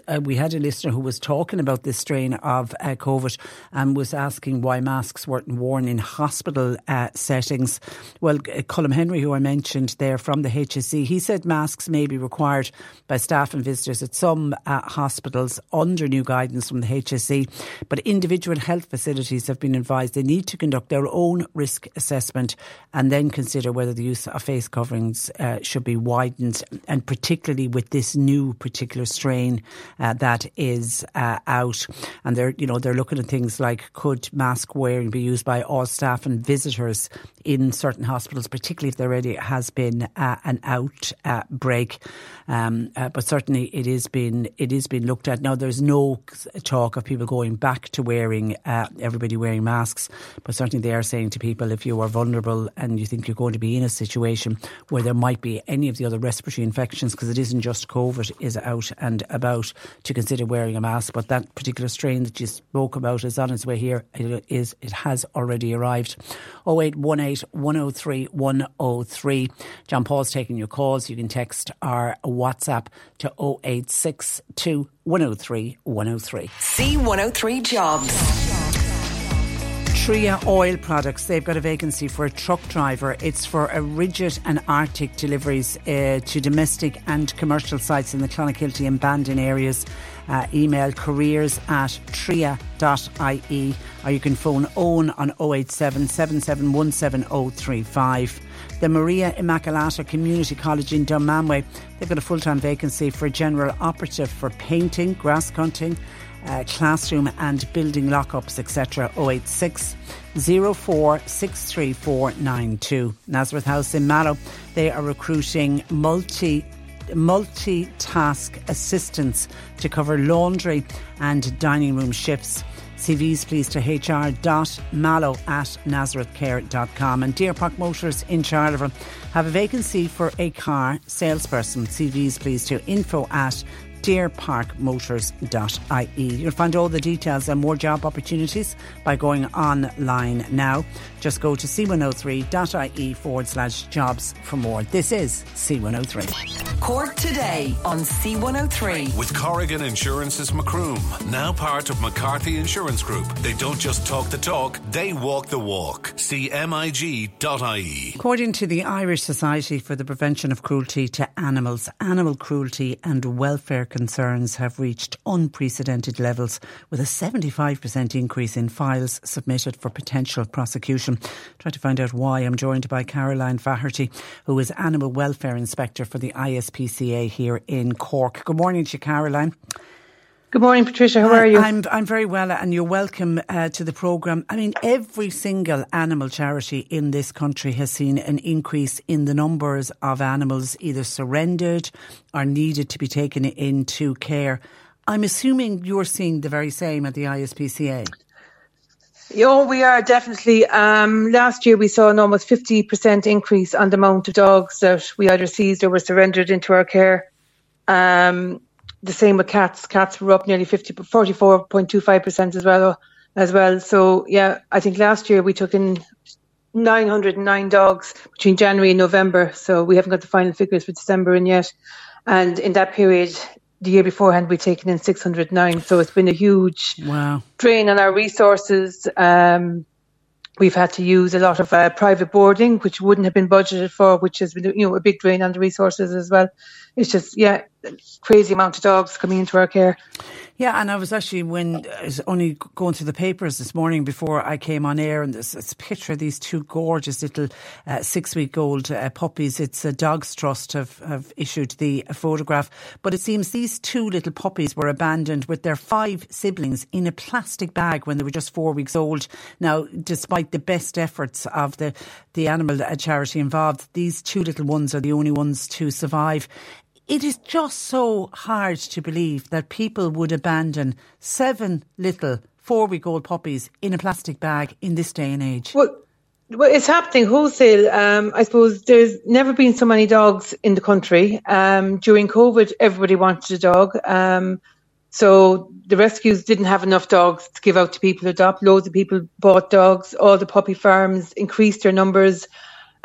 uh, we had a listener who was talking about this strain of uh, COVID and was asking why masks weren't worn in hospital uh, settings. Well, Colm Henry, who I mentioned there from the HSE, he said masks may be required by staff and visitors at some uh, hospitals under new guidance from the HSE, but individual health facilities have been advised they need to conduct their own risk assessment and then consider whether the use of face coverings uh, should be widened, and particularly with this new particular strain uh, that is uh, out. And they're, you know, they're looking at things like could mask wearing be used by all staff and visitors in certain hospitals, particularly if there already has been uh, an outbreak. Um, uh, but certainly it is been it is being looked at now. There's no talk of people going back to wearing uh, everybody wearing masks, but certainly they are saying to people if you are vulnerable and you think you're going to be in a situation where there might be any of the other respiratory infections, because it isn't just COVID is out and about to consider wearing a mask. But that particular strain that you spoke about is on its way here. It is it has already arrived. 0818 103 103. John Paul's taking your calls. You can text our WhatsApp to 0862 103 103. C103 Jobs. Tria Oil Products, they've got a vacancy for a truck driver. It's for a rigid and artic deliveries uh, to domestic and commercial sites in the Clonakilty and Bandon areas. Uh, email careers at tria.ie or you can phone Owen on 087 7717035. The Maria Immaculata Community College in Dunmanway, they've got a full time vacancy for a general operative for painting, grass cutting, uh, classroom and building lockups, etc. 086 04 63492. Nazareth House in Mallow, they are recruiting multi multi-task assistants to cover laundry and dining room shifts. CVs please to hr.mallow at nazarethcare.com. And Deer Park Motors in Charleville have a vacancy for a car salesperson. CVs please to info at deerparkmotors.ie. You'll find all the details and more job opportunities by going online now. Just go to c103.ie forward slash jobs for more. This is C103. Cork today on C103. With Corrigan Insurance's Macroom, now part of McCarthy Insurance Group. They don't just talk the talk, they walk the walk. CMIG.ie. According to the Irish Society for the Prevention of Cruelty to Animals, animal cruelty and welfare concerns have reached unprecedented levels with a 75% increase in files submitted for potential prosecution. Trying to find out why, I'm joined by Caroline Faherty, who is Animal Welfare Inspector for the ISPCA here in Cork. Good morning to you, Caroline. Good morning, Patricia. How are you? I'm I'm very well, and you're welcome uh, to the program. I mean, every single animal charity in this country has seen an increase in the numbers of animals either surrendered or needed to be taken into care. I'm assuming you're seeing the very same at the ISPCA. Yeah, we are definitely. Um, last year, we saw an almost 50% increase on the amount of dogs that we either seized or were surrendered into our care. Um, the same with cats. Cats were up nearly 50, 44.25% as well. As well. So, yeah, I think last year we took in 909 dogs between January and November. So we haven't got the final figures for December in yet. And in that period, the year beforehand, we'd taken in 609. So it's been a huge wow. drain on our resources. Um, we've had to use a lot of uh, private boarding, which wouldn't have been budgeted for, which has been you know a big drain on the resources as well. It's just yeah, crazy amount of dogs coming into our care. Yeah, and I was actually when I was only going through the papers this morning before I came on air, and there's this picture of these two gorgeous little uh, six-week-old uh, puppies. It's a Dogs Trust have have issued the photograph, but it seems these two little puppies were abandoned with their five siblings in a plastic bag when they were just four weeks old. Now, despite the best efforts of the the animal charity involved, these two little ones are the only ones to survive it is just so hard to believe that people would abandon seven little four week old puppies in a plastic bag in this day and age. Well, well, it's happening wholesale. Um, I suppose there's never been so many dogs in the country. Um, during COVID, everybody wanted a dog. Um, so the rescues didn't have enough dogs to give out to people to adopt. Loads of people bought dogs. All the puppy farms increased their numbers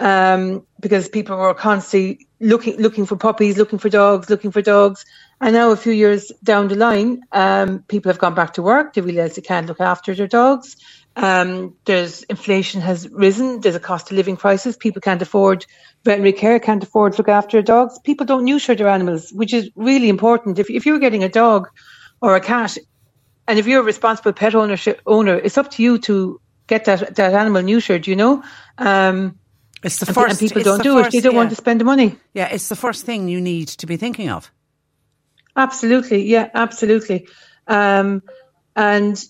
um, because people were constantly looking looking for puppies, looking for dogs, looking for dogs. And now, a few years down the line, um, people have gone back to work. They realise they can't look after their dogs. Um, there's inflation has risen. There's a cost of living crisis. People can't afford veterinary care, can't afford to look after their dogs. People don't neuter their animals, which is really important. If, if you're getting a dog or a cat, and if you're a responsible pet ownership owner, it's up to you to get that, that animal neutered, you know? Um, it's the and, first. And people don't do first, it. They don't yeah. want to spend the money. Yeah, it's the first thing you need to be thinking of. Absolutely. Yeah, absolutely. Um, and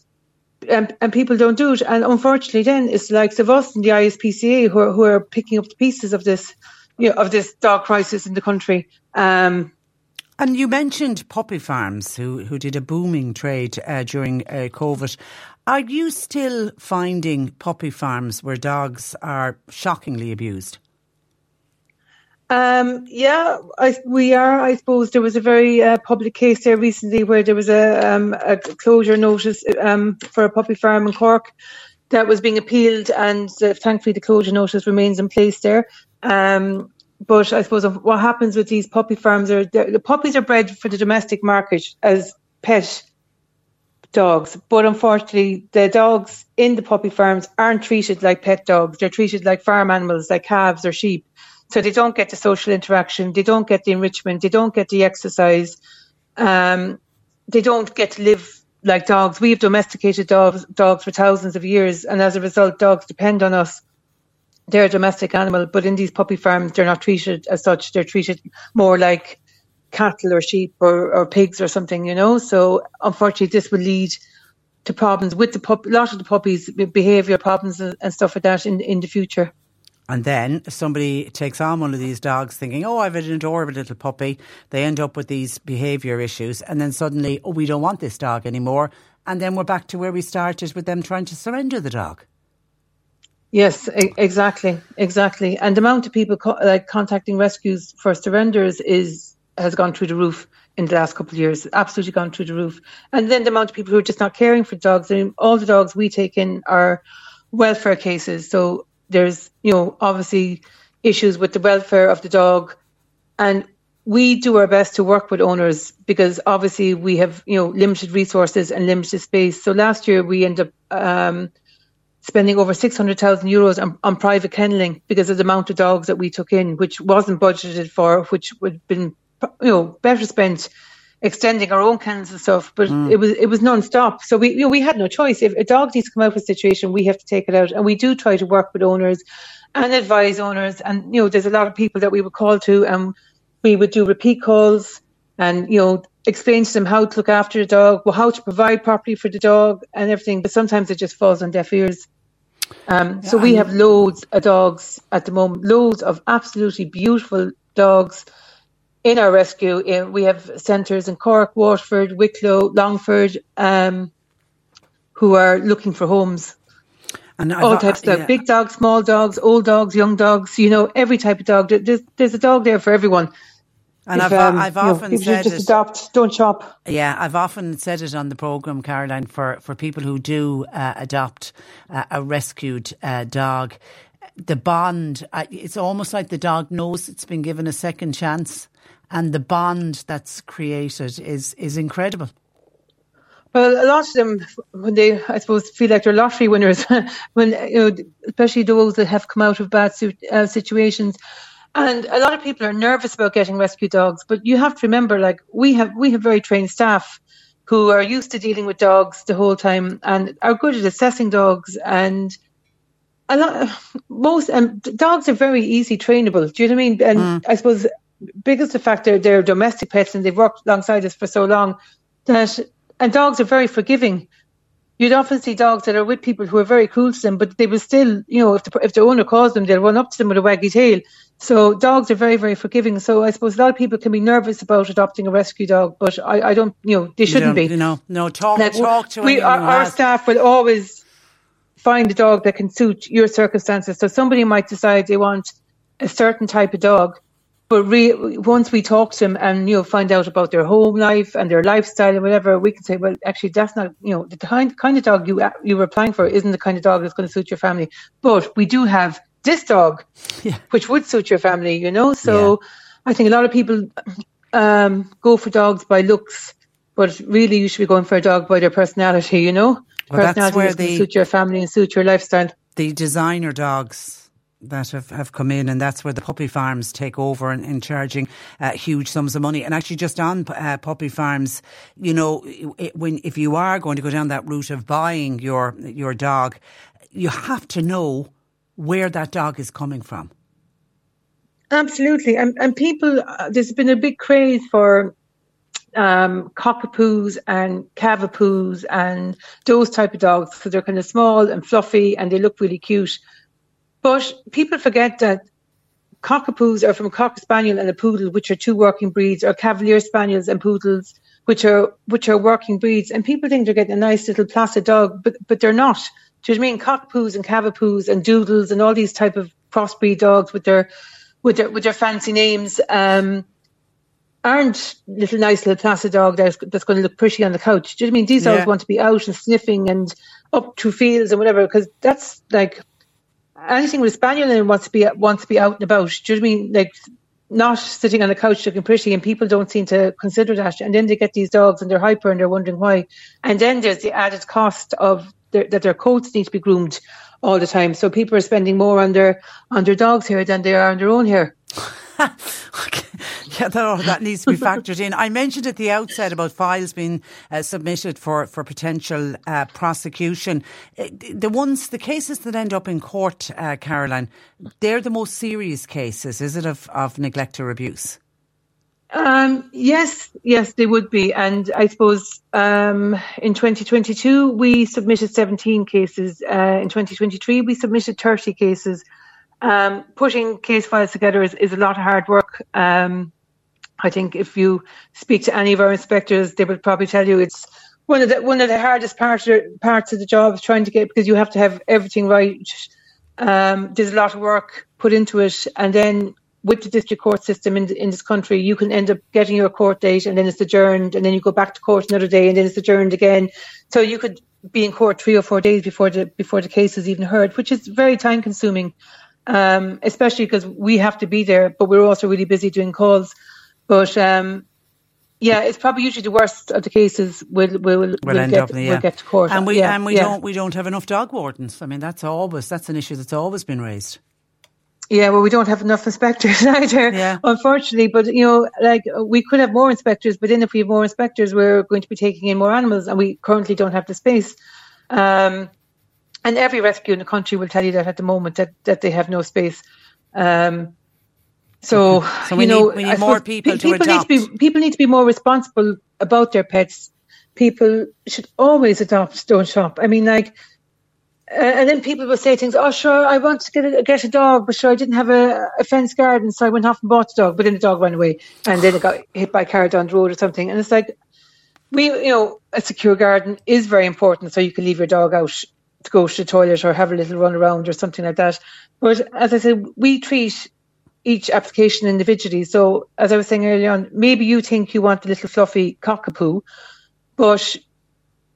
and, and people don't do it. And unfortunately, then it's like the likes of us and the ISPCA who are, who are picking up the pieces of this, you know, of this dog crisis in the country. Um, and you mentioned puppy farms who, who did a booming trade uh, during uh, COVID. Are you still finding puppy farms where dogs are shockingly abused? Um, yeah, I, we are. I suppose there was a very uh, public case there recently where there was a, um, a closure notice um, for a puppy farm in Cork that was being appealed, and uh, thankfully the closure notice remains in place there. Um, but I suppose what happens with these puppy farms are the puppies are bred for the domestic market as pet dogs, but unfortunately the dogs in the puppy farms aren't treated like pet dogs. They're treated like farm animals, like calves or sheep. So they don't get the social interaction, they don't get the enrichment, they don't get the exercise, um, they don't get to live like dogs. We've domesticated dogs, dogs for thousands of years, and as a result, dogs depend on us. They're a domestic animal, but in these puppy farms, they're not treated as such. They're treated more like cattle or sheep or, or pigs or something, you know. So unfortunately, this will lead to problems with the pup. A lot of the puppies' behaviour problems and, and stuff like that in in the future. And then somebody takes on one of these dogs thinking, oh, I've an adorable little puppy. They end up with these behaviour issues. And then suddenly, oh, we don't want this dog anymore. And then we're back to where we started with them trying to surrender the dog. Yes, exactly, exactly. And the amount of people co- like contacting rescues for surrenders is has gone through the roof in the last couple of years. Absolutely gone through the roof. And then the amount of people who are just not caring for dogs. I mean, all the dogs we take in are welfare cases. So there's, you know, obviously issues with the welfare of the dog. And we do our best to work with owners because obviously we have, you know, limited resources and limited space. So last year we ended up um, spending over 600,000 euros on, on private kenneling because of the amount of dogs that we took in, which wasn't budgeted for, which would have been, you know, better spent extending our own kennels and stuff, but mm. it was it was non-stop. So we you know, we had no choice. If a dog needs to come out of a situation, we have to take it out, and we do try to work with owners and advise owners. And you know, there's a lot of people that we would call to, and we would do repeat calls, and you know, explain to them how to look after the dog, well, how to provide properly for the dog, and everything. But sometimes it just falls on deaf ears. Um, so we have loads of dogs at the moment, loads of absolutely beautiful dogs in our rescue, we have centres in Cork, Waterford, Wicklow, Longford, um, who are looking for homes. And all types of dogs, yeah. big dogs, small dogs, old dogs, young dogs. You know, every type of dog. There's, there's a dog there for everyone. And if, I've, um, I've often know, said just it, adopt, don't shop. Yeah, I've often said it on the program, Caroline, for for people who do uh, adopt uh, a rescued uh, dog. The bond, uh, it's almost like the dog knows it's been given a second chance and the bond that's created is is incredible. Well, a lot of them, when they, I suppose, feel like they're lottery winners, <laughs> when you know, especially those that have come out of bad uh, situations, and a lot of people are nervous about getting rescue dogs. But you have to remember, like we have, we have very trained staff who are used to dealing with dogs the whole time and are good at assessing dogs and a lot most um, dogs are very easy trainable do you know what i mean and mm. i suppose the fact they're, they're domestic pets and they've worked alongside us for so long that and dogs are very forgiving you'd often see dogs that are with people who are very cruel to them, but they will still, you know, if the, if the owner calls them, they'll run up to them with a waggy tail. So dogs are very, very forgiving. So I suppose a lot of people can be nervous about adopting a rescue dog, but I, I don't, you know, they shouldn't be. You know, no, talk, like, talk to we, our, our staff will always find a dog that can suit your circumstances. So somebody might decide they want a certain type of dog, but re- once we talk to them and you know find out about their home life and their lifestyle and whatever, we can say, well, actually, that's not you know the kind kind of dog you you were applying for isn't the kind of dog that's going to suit your family. But we do have this dog, <laughs> yeah. which would suit your family, you know. So yeah. I think a lot of people um, go for dogs by looks, but really you should be going for a dog by their personality, you know. Well, personality that's where the, suit your family and suit your lifestyle. The designer dogs that have, have come in, and that's where the puppy farms take over and, in charging uh, huge sums of money. And actually, just on uh, puppy farms, you know, it, when if you are going to go down that route of buying your your dog, you have to know where that dog is coming from. Absolutely, and and people, uh, there's been a big craze for um, cockapoos and cavapoos and those type of dogs because they're kind of small and fluffy and they look really cute. But people forget that cockapoos are from a cocker spaniel and a poodle, which are two working breeds, or cavalier spaniels and poodles, which are which are working breeds. And people think they're getting a nice little placid dog, but but they're not. Do you know what I mean? Cockapoos and cavapoos and doodles and all these type of crossbreed dogs with their with their with their fancy names um, aren't little nice little placid dog that's, that's going to look pretty on the couch. Do you know I mean? These dogs want to be out and sniffing and up through fields and whatever because that's like anything with a spaniel wants to be wants to be out and about. Do you know I mean? Like not sitting on a couch looking pretty, and people don't seem to consider that. And then they get these dogs and they're hyper and they're wondering why. And then there's the added cost of their, that their coats need to be groomed all the time. So people are spending more on their on their dogs' hair than they are on their own hair. <laughs> okay. Yeah, that, all, that needs to be factored in. I mentioned at the outset about files being uh, submitted for, for potential uh, prosecution. Uh, the ones, the cases that end up in court, uh, Caroline, they're the most serious cases, is it, of, of neglect or abuse? Um, yes, yes, they would be. And I suppose um, in 2022, we submitted 17 cases. Uh, in 2023, we submitted 30 cases. Um, putting case files together is, is a lot of hard work. Um, I think if you speak to any of our inspectors, they would probably tell you it's one of the one of the hardest parts parts of the job is trying to get because you have to have everything right. Um, there's a lot of work put into it, and then with the district court system in, in this country, you can end up getting your court date and then it's adjourned, and then you go back to court another day, and then it's adjourned again. So you could be in court three or four days before the before the case is even heard, which is very time consuming um, especially because we have to be there, but we're also really busy doing calls. But um, yeah, it's probably usually the worst of the cases will will will we'll end get, up, yeah. we'll get to court. And we yeah, and we yeah. don't we don't have enough dog wardens. I mean, that's always that's an issue that's always been raised. Yeah, well, we don't have enough inspectors <laughs> either, yeah. unfortunately. But you know, like we could have more inspectors, but then if we have more inspectors, we're going to be taking in more animals, and we currently don't have the space. Um, and every rescue in the country will tell you that at the moment that, that they have no space. Um, so, so we you know, need, we need more people, people to adopt. Need to be, people need to be more responsible about their pets. People should always adopt, don't shop. I mean, like, uh, and then people will say things. Oh, sure, I want to get a, get a dog, but sure, I didn't have a, a fenced garden, so I went off and bought the dog. But then the dog ran away, and then it got hit by a car down the road or something. And it's like, we, you know, a secure garden is very important, so you can leave your dog out to go to the toilet or have a little run around or something like that. But as I said, we treat each application individually. So as I was saying earlier on, maybe you think you want a little fluffy cockapoo, but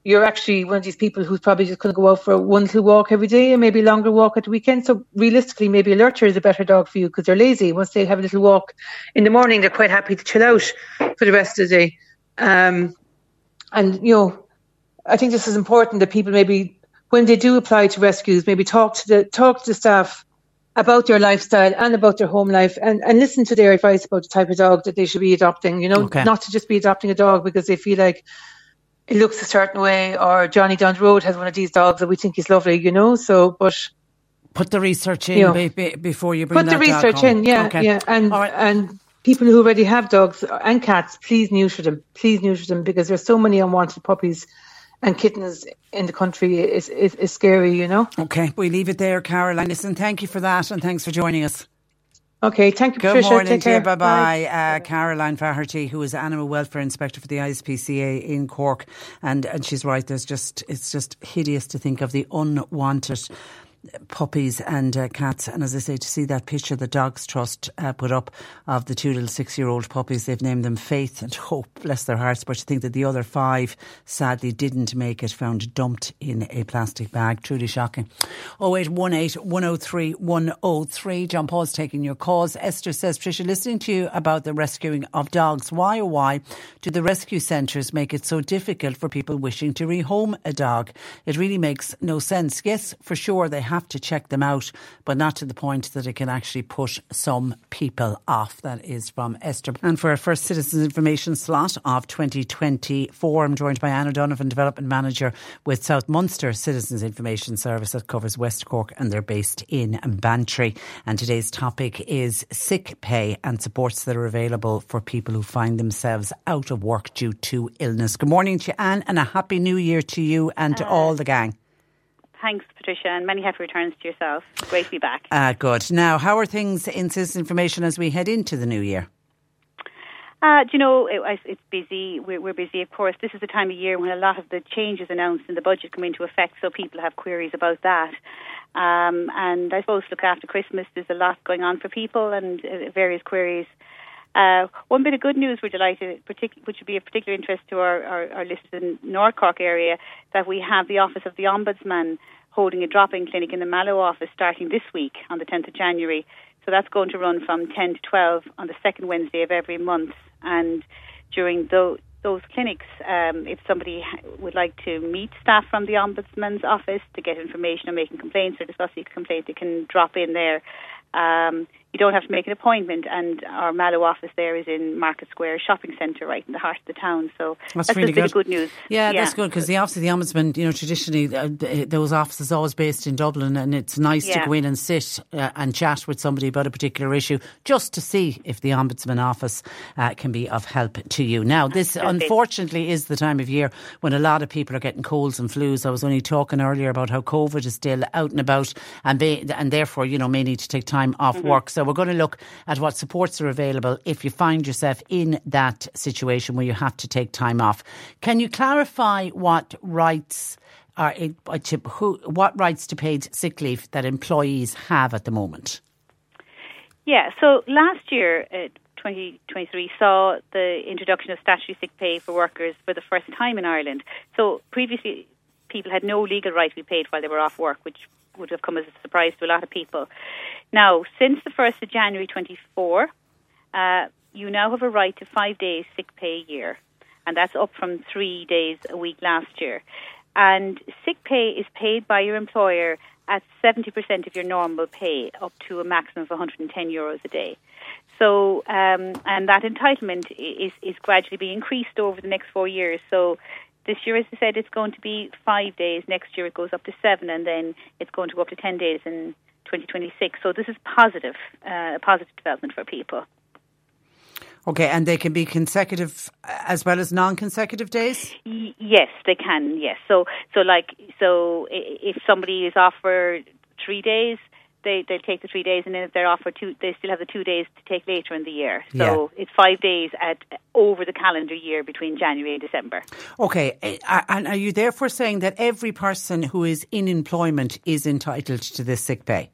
you're actually one of these people who's probably just going to go out for one little walk every day and maybe a longer walk at the weekend. So realistically, maybe a lurcher is a better dog for you because they're lazy. Once they have a little walk in the morning, they're quite happy to chill out for the rest of the day. Um, and you know, I think this is important that people maybe when they do apply to rescues, maybe talk to the talk to the staff about their lifestyle and about their home life and, and listen to their advice about the type of dog that they should be adopting, you know, okay. not to just be adopting a dog because they feel like it looks a certain way or Johnny down the road has one of these dogs that we think is lovely, you know. So but put the research in you know, be, be, before you bring put the research in, yeah, okay. yeah. And right. and people who already have dogs and cats, please neuter them. Please neuter them because there's so many unwanted puppies and kittens in the country is, is, is scary, you know. Okay, we leave it there, Caroline. Listen, thank you for that and thanks for joining us. Okay, thank you, Good Patricia. morning Take care. Bye bye. Uh, Caroline Faherty, who is Animal Welfare Inspector for the ISPCA in Cork. And, and she's right, there's just, it's just hideous to think of the unwanted puppies and uh, cats. And as I say, to see that picture the Dogs Trust uh, put up of the two little six year old puppies, they've named them Faith and Hope, bless their hearts. But to think that the other five sadly didn't make it, found dumped in a plastic bag. Truly shocking. 0818 103 103. John Paul's taking your calls. Esther says, Tricia, listening to you about the rescuing of dogs, why or why do the rescue centres make it so difficult for people wishing to rehome a dog? It really makes no sense. Yes, for sure, they have to check them out, but not to the point that it can actually put some people off. That is from Esther. And for our first citizens information slot of 2024, I'm joined by Anna Donovan, Development Manager with South Munster Citizens Information Service that covers West Cork and they're based in Bantry. And today's topic is sick pay and supports that are available for people who find themselves out of work due to illness. Good morning to you, Anne, and a happy new year to you and to uh, all the gang. Thanks, Patricia, and many happy returns to yourself. Great to be back. Ah, good. Now, how are things in citizen information as we head into the new year? Uh, do you know, it, it's busy. We're, we're busy, of course. This is the time of year when a lot of the changes announced in the budget come into effect, so people have queries about that. Um, and I suppose, look, after Christmas, there's a lot going on for people and uh, various queries. Uh, one bit of good news we're delighted, which would be of particular interest to our, our, our listeners in North Cork area, that we have the Office of the Ombudsman holding a drop-in clinic in the Mallow office starting this week on the 10th of January. So that's going to run from 10 to 12 on the second Wednesday of every month. And during those, those clinics, um, if somebody would like to meet staff from the Ombudsman's office to get information on making complaints or discussing a complaint, they can drop in there. Um, you don't have to make an appointment, and our Mallow office there is in Market Square Shopping Centre, right in the heart of the town. So That's that's, really a bit of good. good news. Yeah, that's good because the Office of the Ombudsman, you know, traditionally uh, those offices are always based in Dublin, and it's nice to go in and sit uh, and chat with somebody about a particular issue just to see if the Ombudsman office uh, can be of help to you. Now, this unfortunately is the time of year when a lot of people are getting colds and flus. I was only talking earlier about how COVID is still out and about, and be, and therefore, you know, may need to take time off Mm-hmm. work. So we're going to look at what supports are available if you find yourself in that situation where you have to take time off. Can you clarify what rights are who, what rights to paid sick leave that employees have at the moment? Yeah, so last year, uh, 2023, saw the introduction of statutory sick pay for workers for the first time in Ireland. So previously, people had no legal right to be paid while they were off work, which would have come as a surprise to a lot of people. Now, since the 1st of January 24, uh, you now have a right to five days sick pay a year, and that's up from three days a week last year. And sick pay is paid by your employer at 70% of your normal pay, up to a maximum of 110 euros a day. So, um, and that entitlement is, is gradually being increased over the next four years. So, this year, as I said, it's going to be five days. Next year, it goes up to seven, and then it's going to go up to 10 days in 2026. So, this is positive, uh, a positive development for people. Okay, and they can be consecutive uh, as well as non-consecutive days. Y- yes, they can. Yes. So, so like, so if somebody is offered three days, they they take the three days, and then if they're offered two, they still have the two days to take later in the year. So it's five days at over the calendar year between January and December. Okay, uh, and are you therefore saying that every person who is in employment is entitled to this sick pay?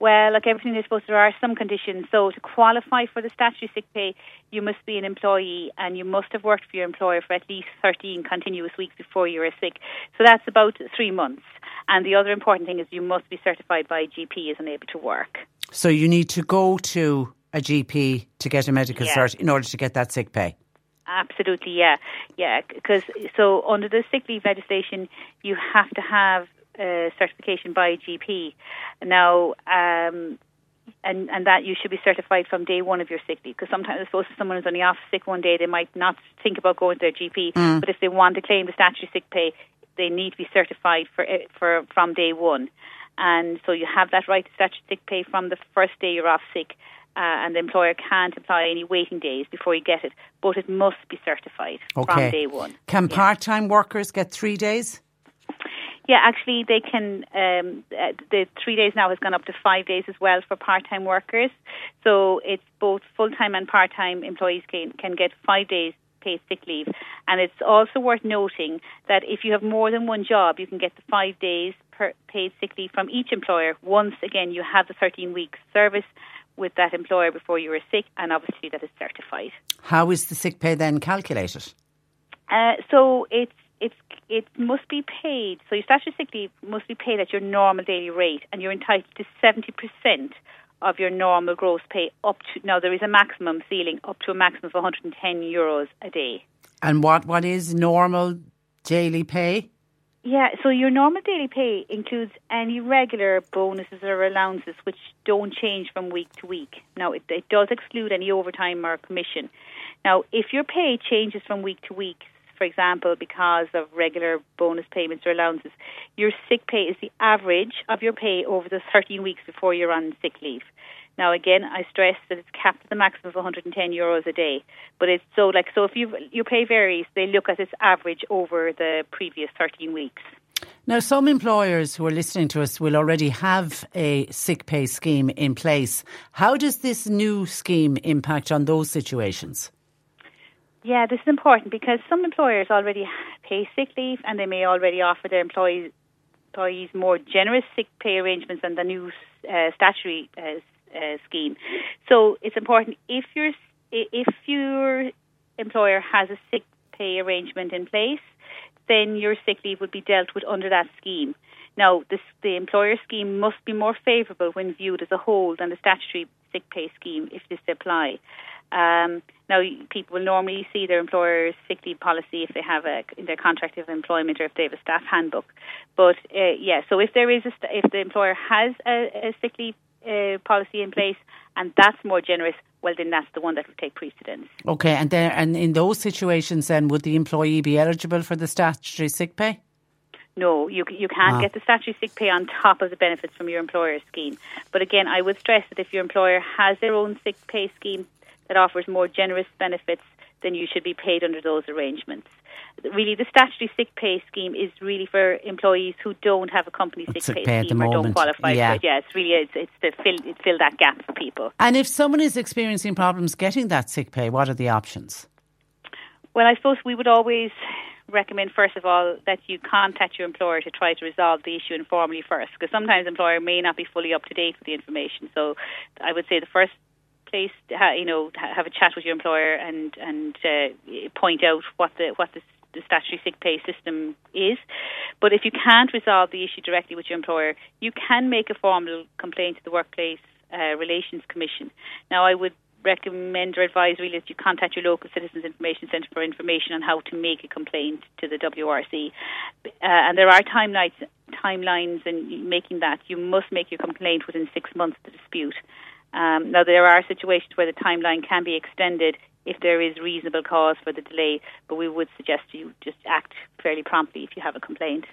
Well, like everything, I suppose there are some conditions. So to qualify for the statutory sick pay, you must be an employee and you must have worked for your employer for at least 13 continuous weeks before you were sick. So that's about three months. And the other important thing is you must be certified by a GP as unable to work. So you need to go to a GP to get a medical Yeah. cert in order to get that sick pay. Absolutely, yeah, yeah. Because so under the sick leave legislation, you have to have uh, certification by a GP. Now, um, and and that you should be certified from day one of your sick leave. Because sometimes, I suppose, if someone is only off sick one day, they might not think about going to their GP. But if they want to claim the statutory sick pay, they need to be certified for eh, for from day one. And so you have that right to statutory sick pay from the first day you're off sick. uh, and the employer can't apply any waiting days before you get it, but it must be certified okay. from day one. Can yeah. part time workers get three days? Yeah, actually, they can. Um, uh, the three days now has gone up to five days as well for part-time workers. So it's both full-time and part-time employees can can get five days paid sick leave. And it's also worth noting that if you have more than one job, you can get the five days per paid sick leave from each employer. Once again, you have the 13 weeks service with that employer before you were sick, and obviously that is certified. How is the sick pay then calculated? Uh, so it's it's it must be paid. So your statutory sick leave must be paid at your normal daily rate, and you're entitled to seventy percent of your normal gross pay up to now there is a maximum ceiling up to a maximum of 110 euros a day. And what what is normal daily pay? Yeah, so your normal daily pay includes any regular bonuses or allowances which don't change from week to week. Now, it, it does exclude any overtime or commission. Now, if your pay changes from week to week, for example, because of regular bonus payments or allowances, your sick pay is the average of your pay over the 13 weeks before you're on sick leave. Now, again, I stress that it's capped at the maximum of 110 euros a day. But it's so like so if you your pay varies, they look at this average over the previous 13 weeks. Now, some employers who are listening to us will already have a sick pay scheme in place. How does this new scheme impact on those situations? Yeah, this is important because some employers already pay sick leave and they may already offer their employees employees more generous sick pay arrangements than the new uh, statutory uh, uh, scheme. So it's important if your if your employer has a sick pay arrangement in place, then your sick leave would be dealt with under that scheme. Now, this, the employer scheme must be more favourable when viewed as a whole than the statutory sick pay scheme if this apply. Um, now, people will normally see their employer's sick leave policy if they have a in their contract of employment or if they have a staff handbook. But uh, yeah, so if there is a, if the employer has a, a sick leave uh, policy in place and that's more generous, well, then that's the one that will take precedence. Okay, and then and in those situations, then would the employee be eligible for the statutory sick pay? No, you you can't ah. get the statutory sick pay on top of the benefits from your employer's scheme. But again, I would stress that if your employer has their own sick pay scheme, that offers more generous benefits, then you should be paid under those arrangements. Really, the statutory sick pay scheme is really for employees who don't have a company sick, sick pay, pay scheme or moment. don't qualify yeah. for it. Yeah, it's really it's, it's to fill it fill that gap for people. And if someone is experiencing problems getting that sick pay, what are the options? Well, I suppose we would always recommend, first of all, that you contact your employer to try to resolve the issue informally first, because sometimes employer may not be fully up to date with the information. So, I would say the first place, you know, have a chat with your employer and and uh, point out what the what the, the statutory sick pay system is. But if you can't resolve the issue directly with your employer, you can make a formal complaint to the Workplace uh, Relations Commission. Now, I would recommend or advise really that you contact your local Citizens Information Centre for information on how to make a complaint to the WRC. Uh, and there are timelines timelines in making that. You must make your complaint within six months of the dispute. Um, now, there are situations where the timeline can be extended if there is reasonable cause for the delay, but we would suggest you just act fairly promptly if you have a complaint.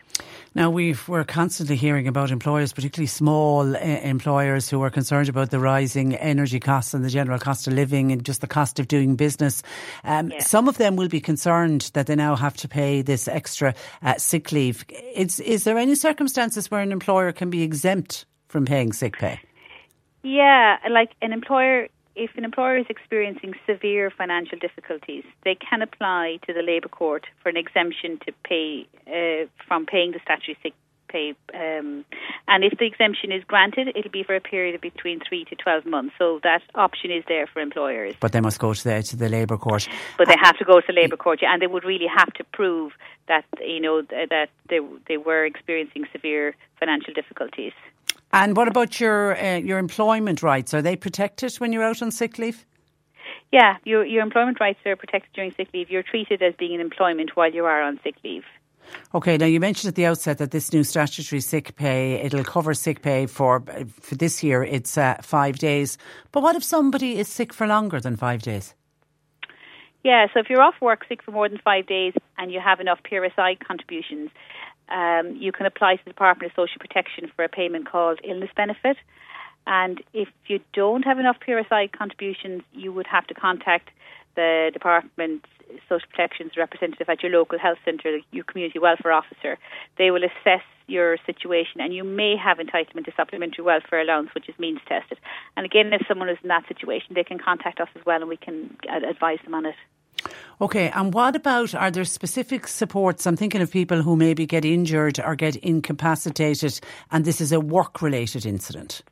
Now, we are constantly hearing about employers, particularly small uh, employers, who are concerned about the rising energy costs and the general cost of living and just the cost of doing business. Um, yeah. Some of them will be concerned that they now have to pay this extra uh, sick leave. Is, is there any circumstances where an employer can be exempt from paying sick pay? Yeah, like an employer, if an employer is experiencing severe financial difficulties, they can apply to the Labour Court for an exemption to pay uh, from paying the statutory sick pay. Um, and if the exemption is granted, it'll be for a period of between three to 12 months. So that option is there for employers. But they must go to the, to the Labour Court. But they have to go to the Labour Court, yeah, and they would really have to prove that, you know, that they, they were experiencing severe financial difficulties. And what about your uh, your employment rights? Are they protected when you're out on sick leave? Yeah, your your employment rights are protected during sick leave. You're treated as being in employment while you are on sick leave. Okay, now you mentioned at the outset that this new statutory sick pay it'll cover sick pay for for this year. It's uh, five days, but what if somebody is sick for longer than five days? Yeah, so if you're off work sick for more than five days and you have enough PRSI contributions, um, you can apply to the Department of Social Protection for a payment called illness benefit. And if you don't have enough PRSI contributions, you would have to contact the Department Social Protection's representative at your local health centre, your community welfare officer. They will assess your situation and you may have entitlement to supplementary welfare allowance, which is means tested. And again, if someone is in that situation, they can contact us as well and we can advise them on it. Okay, and what about are there specific supports? I'm thinking of people who maybe get injured or get incapacitated, and this is a work related incident.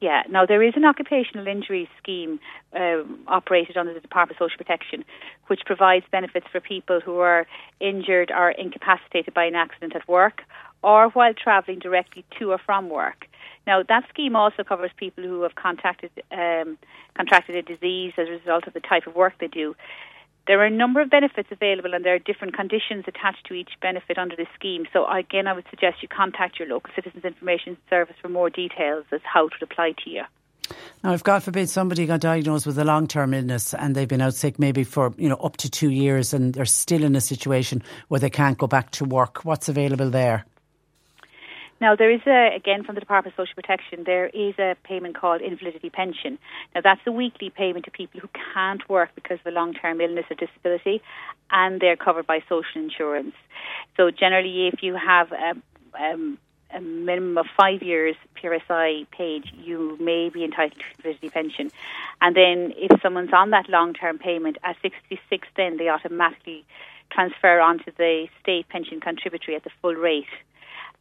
Yeah, now there is an occupational injury scheme uh, operated under the Department of Social Protection, which provides benefits for people who are injured or incapacitated by an accident at work or while travelling directly to or from work. Now, that scheme also covers people who have contacted, um, contracted a disease as a result of the type of work they do. There are a number of benefits available, and there are different conditions attached to each benefit under the scheme. So, again, I would suggest you contact your local Citizens Information Service for more details as how to apply to you. Now, if God forbid somebody got diagnosed with a long term illness and they've been out sick maybe for you know up to two years and they're still in a situation where they can't go back to work, what's available there? Now, there is a, again from the Department of Social Protection, there is a payment called invalidity pension. Now, that's a weekly payment to people who can't work because of a long term illness or disability, and they're covered by social insurance. So, generally, if you have a, um, a minimum of five years PRSI paid, you may be entitled to invalidity pension. And then, if someone's on that long term payment at 66, then they automatically transfer onto the state pension contributory at the full rate.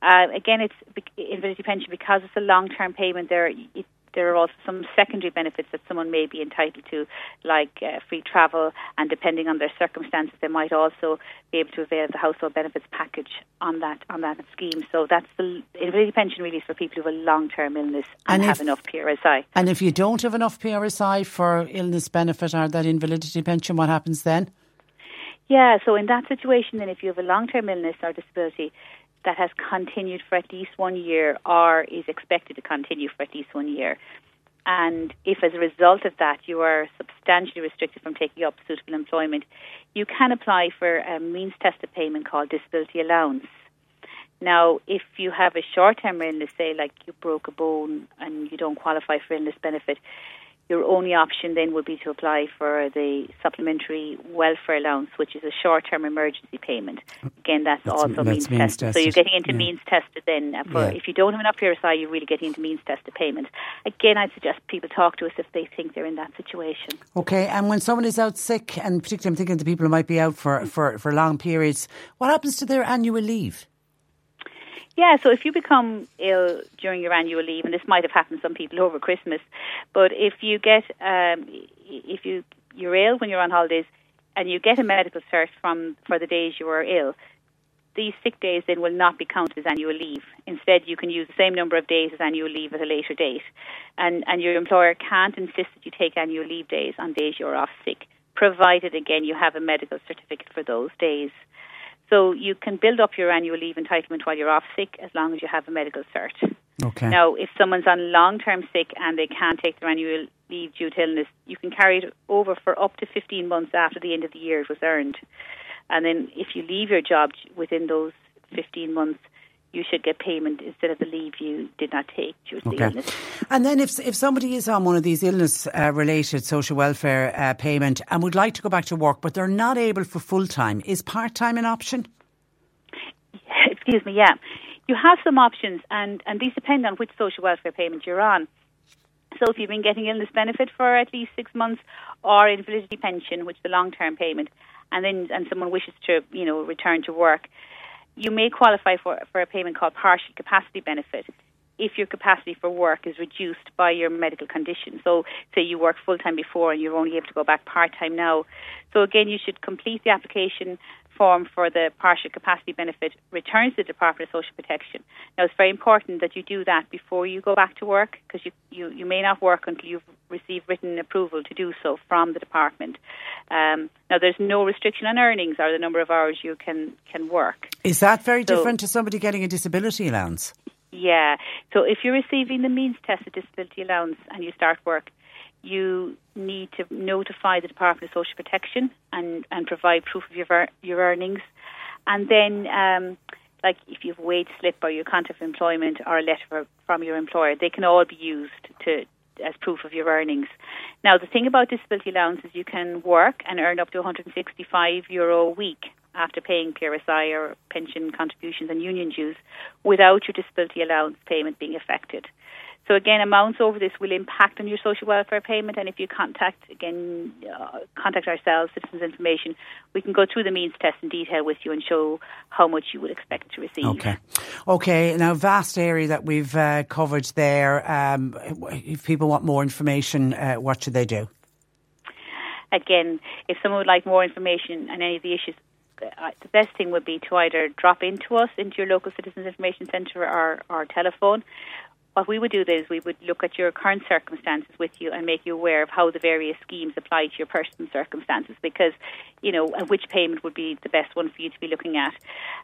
Uh, again, it's invalidity pension because it's a long-term payment. There, it, there are also some secondary benefits that someone may be entitled to, like uh, free travel, and depending on their circumstances, they might also be able to avail of the household benefits package on that on that scheme. So that's the invalidity pension really is for people who have a long-term illness and, and have enough PRSI. And if you don't have enough PRSI for illness benefit or that invalidity pension, what happens then? Yeah, so in that situation, then if you have a long-term illness or disability, that has continued for at least one year or is expected to continue for at least one year. And if, as a result of that, you are substantially restricted from taking up suitable employment, you can apply for a means tested payment called disability allowance. Now, if you have a short term illness, say like you broke a bone and you don't qualify for illness benefit, your only option then would be to apply for the supplementary welfare allowance, which is a short term emergency payment. Again, that's, that's also that's means, means tested. tested. So you're getting into yeah. means tested then. Uh, for, yeah. If you don't have enough PRSI, you're really getting into means tested payment. Again, I'd suggest people talk to us if they think they're in that situation. Okay, and when someone is out sick, and particularly I'm thinking the people who might be out for, for, for long periods, what happens to their annual leave? Yeah, so if you become ill during your annual leave, and this might have happened to some people over Christmas, but if you get um, if you you're ill when you're on holidays, and you get a medical cert from for the days you were ill, these sick days then will not be counted as annual leave. Instead, you can use the same number of days as annual leave at a later date, and and your employer can't insist that you take annual leave days on days you're off sick, provided again you have a medical certificate for those days. So you can build up your annual leave entitlement while you're off sick as long as you have a medical cert. Okay. Now, if someone's on long term sick and they can't take their annual leave due to illness, you can carry it over for up to 15 months after the end of the year it was earned. And then if you leave your job within those 15 months, you should get payment instead of the leave you did not take due to okay. the illness. And then if if somebody is on one of these illness uh, related social welfare uh, payment and would like to go back to work but they're not able for full time, is part time an option? <laughs> Excuse me, yeah. You have some options and, and these depend on which social welfare payment you're on. So if you've been getting illness benefit for at least six months or invalidity pension, which is the long term payment, and then and someone wishes to, you know, return to work, you may qualify for, for a payment called partial capacity benefit if your capacity for work is reduced by your medical condition. So, say you worked full time before and you're only able to go back part time now. So, again, you should complete the application form for the partial capacity benefit returns to the Department of Social Protection. Now, it's very important that you do that before you go back to work because you, you, you may not work until you've received written approval to do so from the department. Um, now, there's no restriction on earnings or the number of hours you can, can work. Is that very so, different to somebody getting a disability allowance? Yeah. So if you're receiving the means tested disability allowance and you start work, you need to notify the Department of Social Protection and, and provide proof of your your earnings, and then um, like if you have a wage slip or your contract of employment or a letter from your employer, they can all be used to as proof of your earnings. Now, the thing about disability allowance is you can work and earn up to 165 euro a week after paying PRSI or pension contributions and union dues without your disability allowance payment being affected. So again, amounts over this will impact on your social welfare payment, and if you contact again, uh, contact ourselves, Citizens Information, we can go through the means test in detail with you and show how much you would expect to receive. Okay, okay. Now, vast area that we've uh, covered there. Um, if people want more information, uh, what should they do? Again, if someone would like more information on any of the issues uh, the best thing would be to either drop into us into your local citizens information centre or, or telephone what we would do is we would look at your current circumstances with you and make you aware of how the various schemes apply to your personal circumstances because, you know, which payment would be the best one for you to be looking at.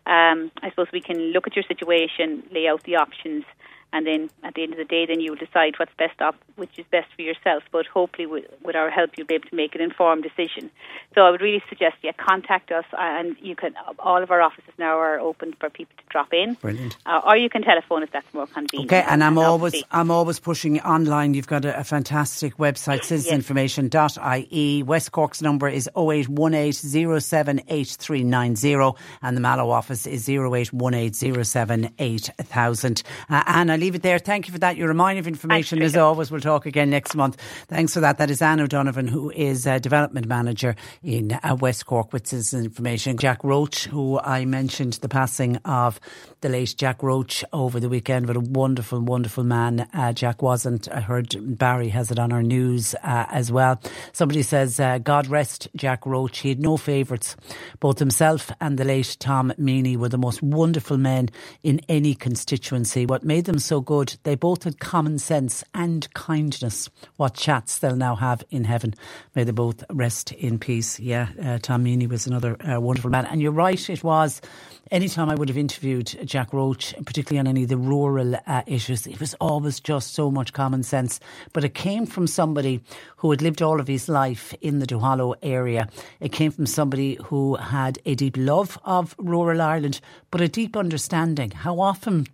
Um, I suppose we can look at your situation, lay out the options, and then at the end of the day, then you will decide what's best up, which is best for yourself. But hopefully, with, with our help, you'll be able to make an informed decision. So I would really suggest you yeah, contact us, and you can. All of our offices now are open for people to drop in. Brilliant. Uh, or you can telephone if that's more convenient. Okay, and I'm and always I'm always pushing online. You've got a, a fantastic website, <laughs> citizeninformation.ie. West Cork's number is 0818078390, and the Mallow office is 0818078000. Uh, Anna leave it there. Thank you for that. You're a mine of information as always. We'll talk again next month. Thanks for that. That is Anne O'Donovan, who is a development manager in uh, West Cork with Citizen Information. Jack Roach, who I mentioned the passing of the late Jack Roach over the weekend. What a wonderful, wonderful man uh, Jack wasn't. I heard Barry has it on our news uh, as well. Somebody says, uh, God rest Jack Roach. He had no favourites. Both himself and the late Tom Meaney were the most wonderful men in any constituency. What made them so good, they both had common sense and kindness. What chats they'll now have in heaven. May they both rest in peace. Yeah, uh, Tom was another uh, wonderful man. And you're right, it was anytime I would have interviewed Jack Roach, particularly on any of the rural uh, issues, it was always just so much common sense. But it came from somebody who had lived all of his life in the Duhallow area. It came from somebody who had a deep love of rural Ireland, but a deep understanding. How often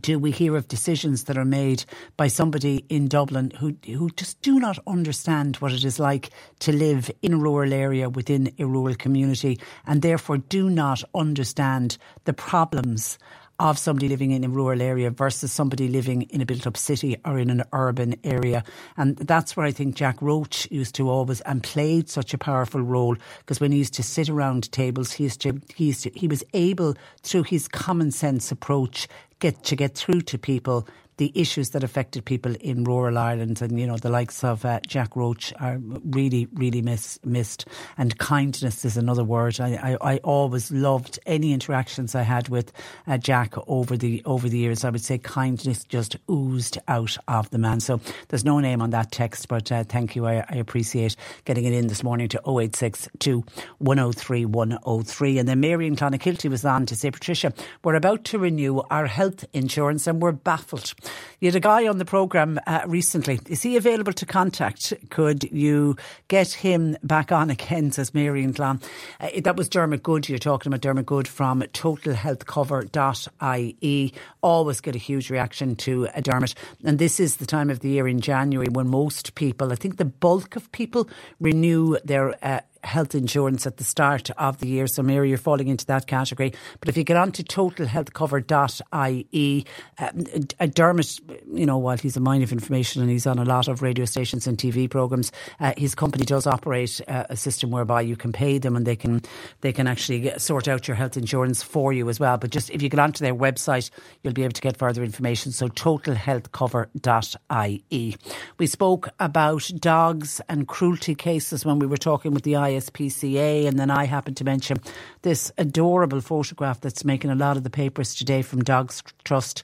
do we hear of decisions that are made by somebody in Dublin who who just do not understand what it is like to live in a rural area within a rural community and therefore do not understand the problems of somebody living in a rural area versus somebody living in a built up city or in an urban area. And that's where I think Jack Roach used to always and played such a powerful role because when he used to sit around tables, he used to, he used to, he was able through his common sense approach get to get through to people the issues that affected people in rural Ireland, and you know the likes of uh, Jack Roach are really, really miss, missed. And kindness is another word. I, I, I, always loved any interactions I had with uh, Jack over the over the years. I would say kindness just oozed out of the man. So there's no name on that text, but uh, thank you. I, I, appreciate getting it in this morning to 0862 103 103. And then Mary in Clonakilty was on to say, Patricia, we're about to renew our health insurance and we're baffled. You had a guy on the programme uh, recently. Is he available to contact? Could you get him back on again, says Mary and Glan. Uh, that was Dermot Goode. You're talking about Dermot Goode from totalhealthcover.ie. Always get a huge reaction to uh, Dermot. And this is the time of the year in January when most people, I think the bulk of people, renew their uh, health insurance at the start of the year. So, Mary, you're falling into that category. But if you get on to totalhealthcover.ie, um, uh, Dermot, you know, while he's a mine of information and he's on a lot of radio stations and TV programs, uh, his company does operate uh, a system whereby you can pay them and they can they can actually get, sort out your health insurance for you as well. But just if you get onto their website, you'll be able to get further information. So, totalhealthcover.ie. We spoke about dogs and cruelty cases when we were talking with the ISPCA. And then I happened to mention this adorable photograph that's making a lot of the papers today from Dogs Trust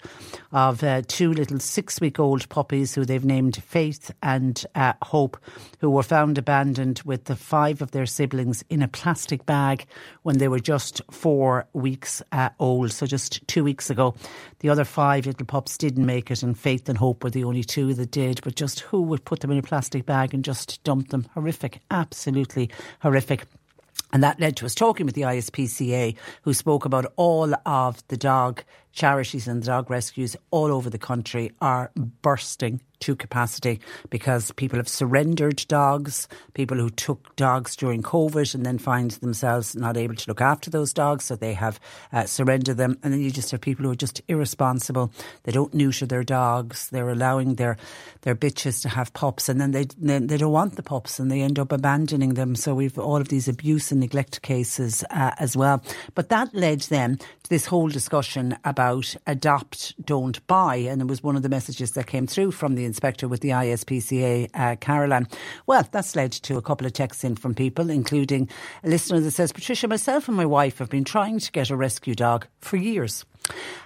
of uh, two little six week old puppies who they've named Faith and uh, Hope, who were found abandoned with the five of their siblings in a plastic bag when they were just four weeks uh, old. So just two weeks ago, the other five little pups didn't make it, and Faith and Hope were the only two that did. But just who would put them in a plastic bag and just dump them? Horrific, absolutely horrific. And that led to us talking with the ISPCA, who spoke about all of the dog charities and dog rescues all over the country are bursting to capacity because people have surrendered dogs, people who took dogs during COVID and then find themselves not able to look after those dogs, so they have uh, surrendered them. And then you just have people who are just irresponsible. They don't neuter their dogs. They're allowing their their bitches to have pups, and then they they don't want the pups, and they end up abandoning them. So we've all of these abuse and neglect cases uh, as well. But that led then to this whole discussion about adopt, don't buy, and it was one of the messages that came through from the inspector with the ISPCA, uh, Caroline. Well, that's led to a couple of texts in from people, including a listener that says, Patricia, myself and my wife have been trying to get a rescue dog for years.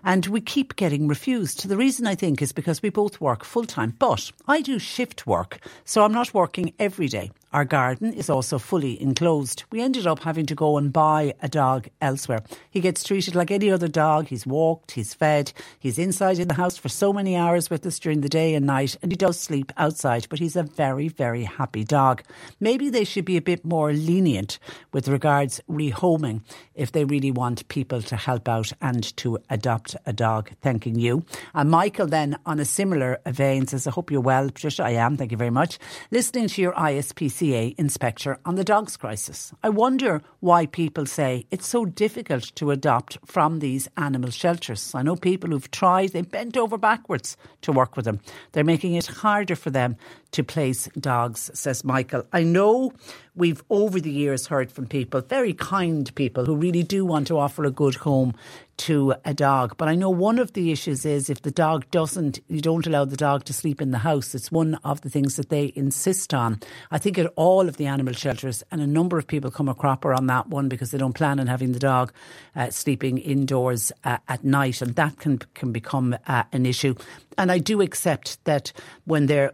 And we keep getting refused. The reason I think is because we both work full time, but I do shift work, so I'm not working every day. Our garden is also fully enclosed. We ended up having to go and buy a dog elsewhere. He gets treated like any other dog. He's walked, he's fed, he's inside in the house for so many hours with us during the day and night, and he does sleep outside, but he's a very, very happy dog. Maybe they should be a bit more lenient with regards rehoming if they really want people to help out and to adopt a dog. Thanking you. And Michael then on a similar vein says, I hope you're well, Patricia. I am. Thank you very much. Listening to your ISPCA inspector on the dogs crisis. I wonder why people say it's so difficult to adopt from these animal shelters. I know people who've tried, they bent over backwards to work with them. They're making it harder for them to place dogs, says Michael. I know we've over the years heard from people, very kind people, who really do want to offer a good home to a dog. But I know one of the issues is if the dog doesn't, you don't allow the dog to sleep in the house. It's one of the things that they insist on. I think at all of the animal shelters, and a number of people come a cropper on that one because they don't plan on having the dog uh, sleeping indoors uh, at night, and that can can become uh, an issue. And I do accept that when they're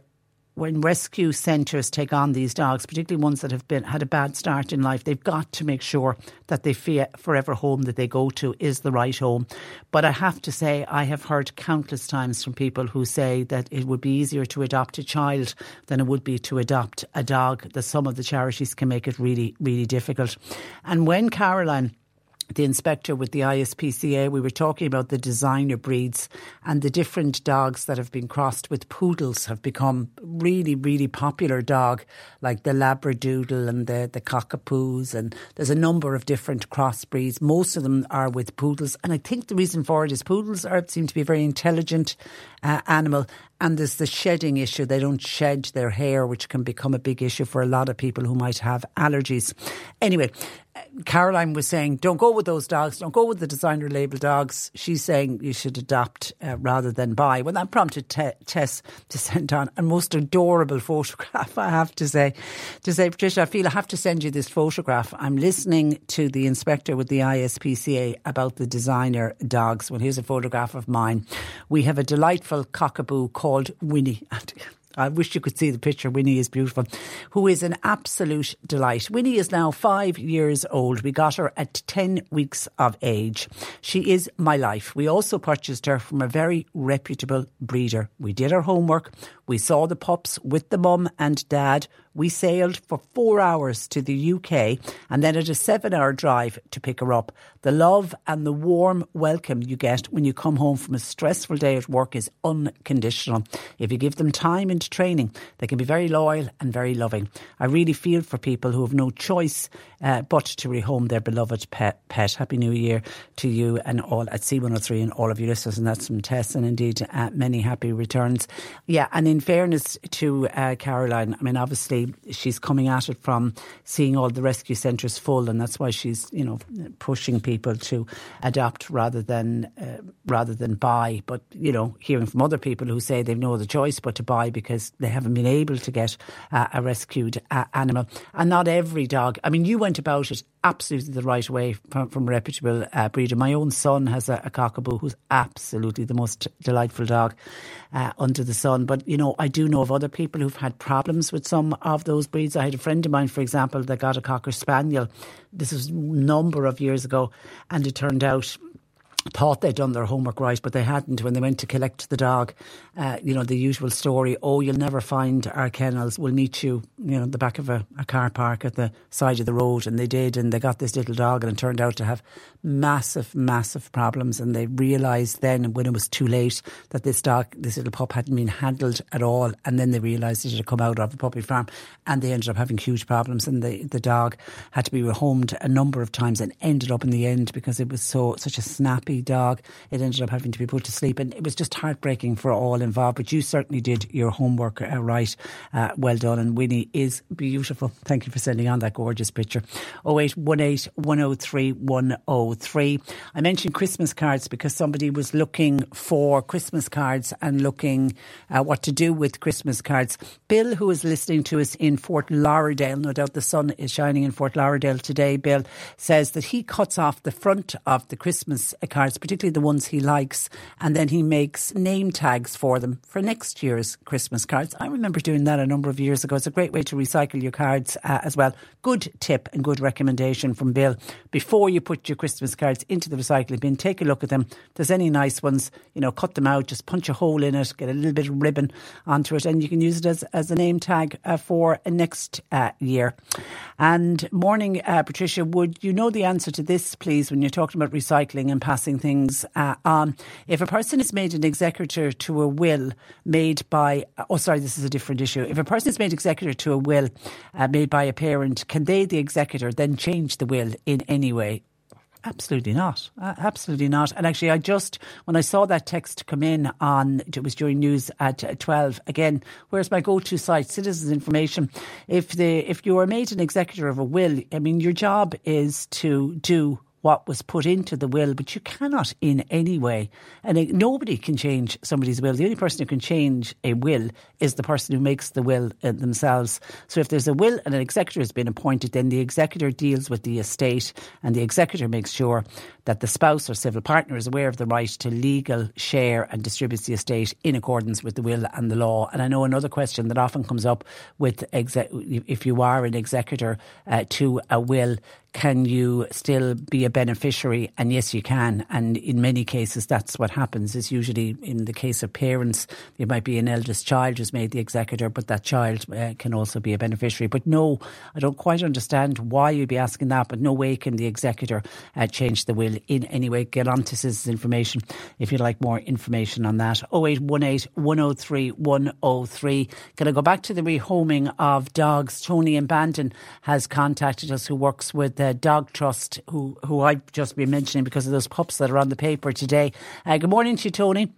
when rescue centres take on these dogs, particularly ones that have been had a bad start in life, they've got to make sure that the forever home that they go to is the right home. But I have to say, I have heard countless times from people who say that it would be easier to adopt a child than it would be to adopt a dog. That some of the charities can make it really, really difficult. And when Caroline the inspector with the ISPCA, we were talking about the designer breeds and the different dogs that have been crossed with poodles have become really, really popular dog, like the Labradoodle and the, the Cockapoos. And there's a number of different cross breeds. Most of them are with poodles. And I think the reason for it is poodles are, seem to be a very intelligent uh, animal. And there's the shedding issue. They don't shed their hair, which can become a big issue for a lot of people who might have allergies. Anyway, Caroline was saying, don't go with those dogs, don't go with the designer label dogs. She's saying you should adopt uh, rather than buy. Well, that prompted te- Tess to <laughs> send on a most adorable photograph, I have to say. To say, Patricia, I feel I have to send you this photograph. I'm listening to the inspector with the ISPCA about the designer dogs. Well, here's a photograph of mine. We have a delightful cockapoo called Winnie. <laughs> I wish you could see the picture. Winnie is beautiful, who is an absolute delight. Winnie is now five years old. We got her at 10 weeks of age. She is my life. We also purchased her from a very reputable breeder. We did our homework. We saw the pups with the mum and dad. We sailed for four hours to the UK and then at a seven hour drive to pick her up. The love and the warm welcome you get when you come home from a stressful day at work is unconditional. If you give them time and training, they can be very loyal and very loving. I really feel for people who have no choice uh, but to rehome their beloved pet, pet. Happy New Year to you and all at C103 and all of you listeners. And that's from Tess and indeed uh, many happy returns. Yeah, and in fairness to uh, Caroline, I mean, obviously she's coming at it from seeing all the rescue centres full, and that's why she's you know pushing people to adopt rather than uh, rather than buy. But you know, hearing from other people who say they've no other choice but to buy because they haven't been able to get uh, a rescued uh, animal, and not every dog. I mean, you went about it absolutely the right way from, from a reputable uh, breeder. My own son has a, a cockapoo who's absolutely the most delightful dog uh, under the sun. But, you know, I do know of other people who've had problems with some of those breeds. I had a friend of mine, for example, that got a Cocker Spaniel. This was a number of years ago, and it turned out thought they'd done their homework right, but they hadn't when they went to collect the dog. Uh, you know, the usual story, oh, you'll never find our kennels. We'll meet you, you know, the back of a, a, car park at the side of the road. And they did, and they got this little dog, and it turned out to have massive, massive problems. And they realised then, when it was too late, that this dog, this little pup hadn't been handled at all. And then they realised it had come out of the puppy farm, and they ended up having huge problems. And the, the dog had to be rehomed a number of times and ended up in the end because it was so such a snappy dog. It ended up having to be put to sleep, and it was just heartbreaking for all involved. But you certainly did your homework uh, right. Uh, well done. And Winnie is beautiful. Thank you for sending on that gorgeous picture. 0818 103 103. I mentioned Christmas cards because somebody was looking for Christmas cards and looking uh, what to do with Christmas cards. Bill, who is listening to us in Fort Lauderdale, no doubt the sun is shining in Fort Lauderdale today, Bill, says that he cuts off the front of the Christmas cards, particularly the ones he likes, and then he makes name tags for them for next year's Christmas cards. I remember doing that a number of years ago. It's a great way to recycle your cards uh, as well. Good tip and good recommendation from Bill. Before you put your Christmas cards into the recycling bin, take a look at them. If there's any nice ones, you know, cut them out, just punch a hole in it, get a little bit of ribbon onto it, and you can use it as, as a name tag uh, for next uh, year. And morning, uh, Patricia, would you know the answer to this, please, when you're talking about recycling and passing things uh, on? If a person is made an executor to a will, made by, oh, sorry, this is a different issue. If a person is made executor to a will uh, made by a parent, can they, the executor, then change the will in any way? Absolutely not. Uh, absolutely not. And actually, I just, when I saw that text come in on, it was during news at 12, again, where's my go to site? Citizens Information. If the, if you are made an executor of a will, I mean, your job is to do what was put into the will, but you cannot in any way, and nobody can change somebody's will. The only person who can change a will is the person who makes the will uh, themselves. So if there's a will and an executor has been appointed, then the executor deals with the estate, and the executor makes sure that the spouse or civil partner is aware of the right to legal share and distributes the estate in accordance with the will and the law. And I know another question that often comes up with exe- if you are an executor uh, to a will, can you still be a beneficiary? And yes, you can. And in many cases, that's what happens. Is usually in the case of parents, it might be an eldest child who's made the executor, but that child uh, can also be a beneficiary. But no, I don't quite understand why you'd be asking that. But no way can the executor uh, change the will in any way. Get on to Citizens Information if you'd like more information on that. 0818 103 103. Can I go back to the rehoming of dogs? Tony in Bandon has contacted us, who works with the Dog Trust, who, who I've just been mentioning because of those pups that are on the paper today. Uh, good morning to you, Tony.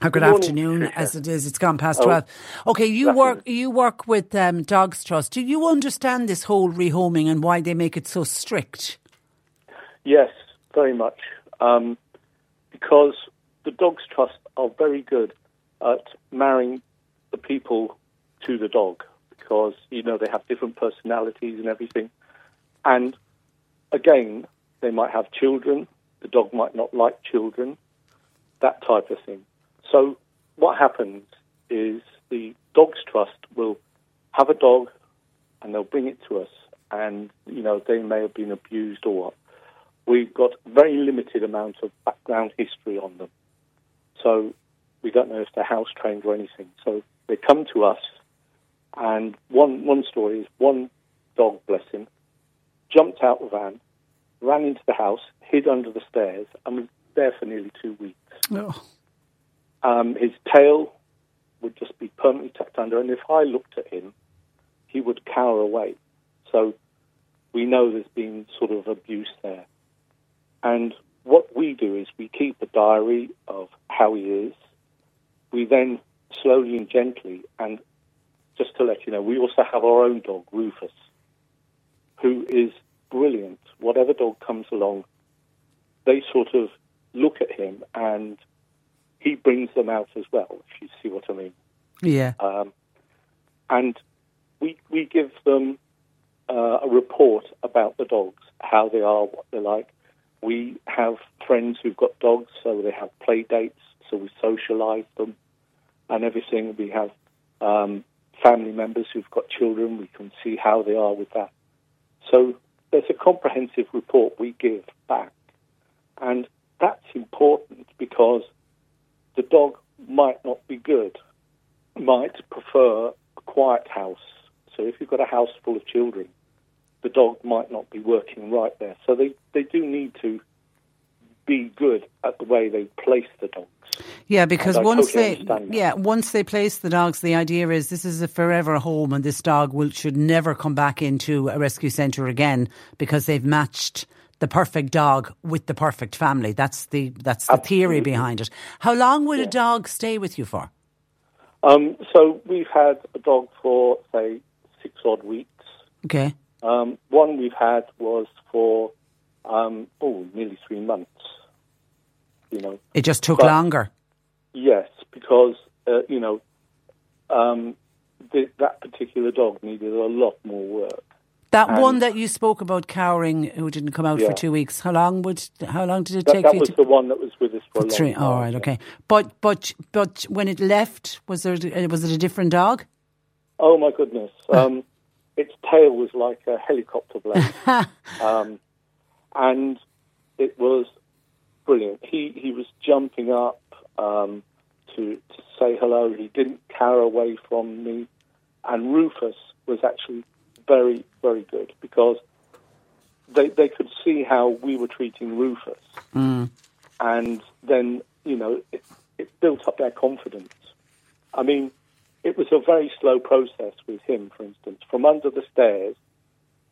Or good, good afternoon, as it is. It's gone past oh, twelve. Okay, you work you work with um, Dogs Trust. Do you understand this whole rehoming and why they make it so strict? Yes, very much. Um, because the Dogs Trust are very good at marrying the people to the dog because you know they have different personalities and everything, and again, they might have children. The dog might not like children, that type of thing. So what happens is the Dogs Trust will have a dog and they'll bring it to us, and you know they may have been abused or what. We've got very limited amount of background history on them, so we don't know if they're house trained or anything. So they come to us, and one one story is one dog, bless him, jumped out the van, ran into the house, hid under the stairs, and was there for nearly two weeks. Oh. Um, his tail would just be permanently tucked under, and if I looked at him, he would cower away. So we know there's been sort of abuse there. And what we do is we keep a diary of how he is. We then slowly and gently, and just to let you know, we also have our own dog, Rufus, who is brilliant. Whatever dog comes along, they sort of look at him and he brings them out as well, if you see what I mean. Yeah. Um, and we, we give them uh, a report about the dogs, how they are, what they're like. We have friends who've got dogs, so they have play dates, so we socialise them and everything. We have um, family members who've got children, we can see how they are with that. So there's a comprehensive report we give back. And that's important because the dog might not be good, might prefer a quiet house. So if you've got a house full of children, the dog might not be working right there. So they, they do need to be good at the way they place the dogs. Yeah, because once totally they yeah once they place the dogs, the idea is this is a forever home, and this dog will should never come back into a rescue centre again because they've matched the perfect dog with the perfect family. That's the that's the Absolutely. theory behind it. How long would a dog stay with you for? Um, so we've had a dog for say six odd weeks. Okay. Um, one we've had was for um, oh nearly three months. You know, It just took But- longer. yes, because uh, you know um, th- that particular dog needed a lot more work. That And- one that you spoke about cowering, who didn't come out Yeah. for two weeks. How long would? How long did it That, take that you was to? the one that was with us for a long Three. time. All right. Okay. But but but when it left, was there was it a different dog? Oh my goodness! Um, its tail was like a helicopter blade, <laughs> um, and it was brilliant. He he was jumping up um, to to say hello. He didn't cower away from me, and Rufus was actually very very good because they they could see how we were treating Rufus, and then you know it, it built up their confidence. I mean, it was a very slow process with him. For instance, from under the stairs,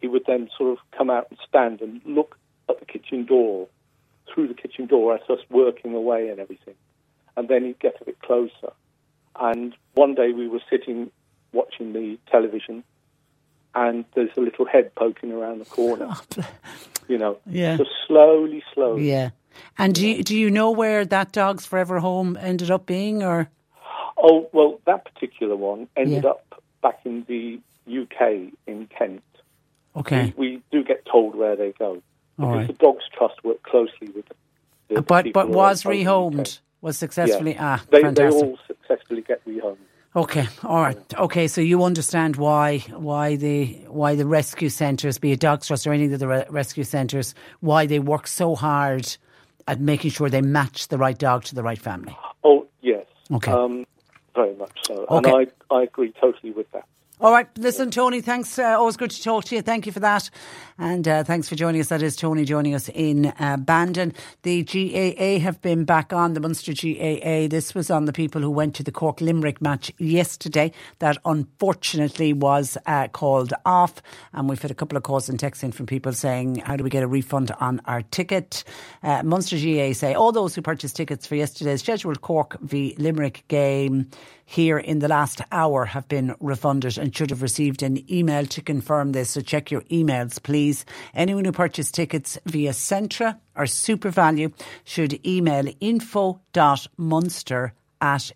he would then sort of come out and stand and look at the kitchen door, through the kitchen door at us working away and everything, and then he'd get a bit closer. And one day we were sitting watching the television, and there's a little head poking around the corner. <laughs> Oh, you know, Yeah. so slowly, slowly. Yeah. And do you, do you know where that dog's forever home ended up being, or Oh, well, that particular one ended Yeah. up back in the UK in Kent. okay? We, we do get told where they go. Because right. the Dogs Trust work closely with the, the But but was rehomed, was successfully. Yeah. Ah, they, they all successfully get rehomed. Okay, all right. Okay, so you understand why why the why the rescue centres, be it Dogs Trust or any of the re- rescue centres, why they work so hard at making sure they match the right dog to the right family. Oh, yes. Okay. Um, very much so. Okay. And I, I agree totally with that. All right, listen, Tony. Thanks. Uh, always good to talk to you. Thank you for that, and uh, thanks for joining us. That is Tony joining us in uh, Bandon. The GAA have been back on the Munster GAA. This was on the people who went to the Cork Limerick match yesterday. That unfortunately was uh, called off, and we've had a couple of calls and texts in from people saying, "How do we get a refund on our ticket?" Uh, Munster GAA say all those who purchased tickets for yesterday's scheduled Cork v Limerick game here in the last hour have been refunded and should have received an email to confirm this. So check your emails, please. Anyone who purchased tickets via Centra or SuperValu should email info.munster at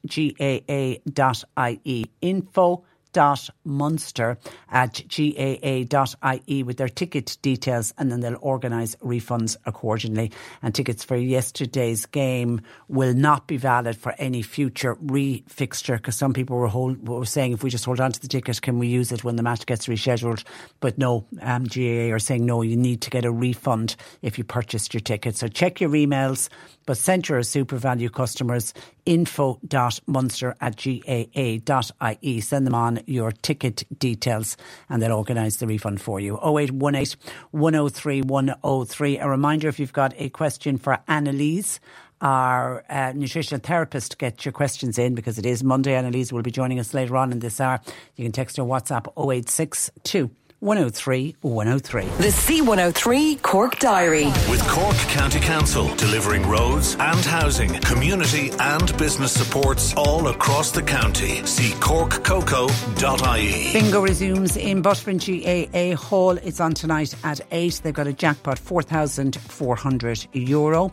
gaa.ie. Info dot munster at gaa.ie with their ticket details and then they'll organise refunds accordingly. And tickets for yesterday's game will not be valid for any future refixture because some people were, hold, were saying if we just hold on to the ticket, can we use it when the match gets rescheduled? But no, um, GAA are saying no, you need to get a refund if you purchased your ticket. So check your emails. But Centra SuperValu customers, info.munster at gaa.ie. Send them on your ticket details and they'll organise the refund for you. 0818 103 103. A reminder if you've got a question for Anneliese, our uh, nutritional therapist, get your questions in because it is Monday. Anneliese will be joining us later on in this hour. You can text her WhatsApp 0862 103 103. The C103 Cork Diary. With Cork County Council delivering roads and housing, community and business supports all across the county. See corkcoco.ie. Bingo resumes in Bushman GAA Hall. It's on tonight at 8. They've got a jackpot, €4,400. Euro.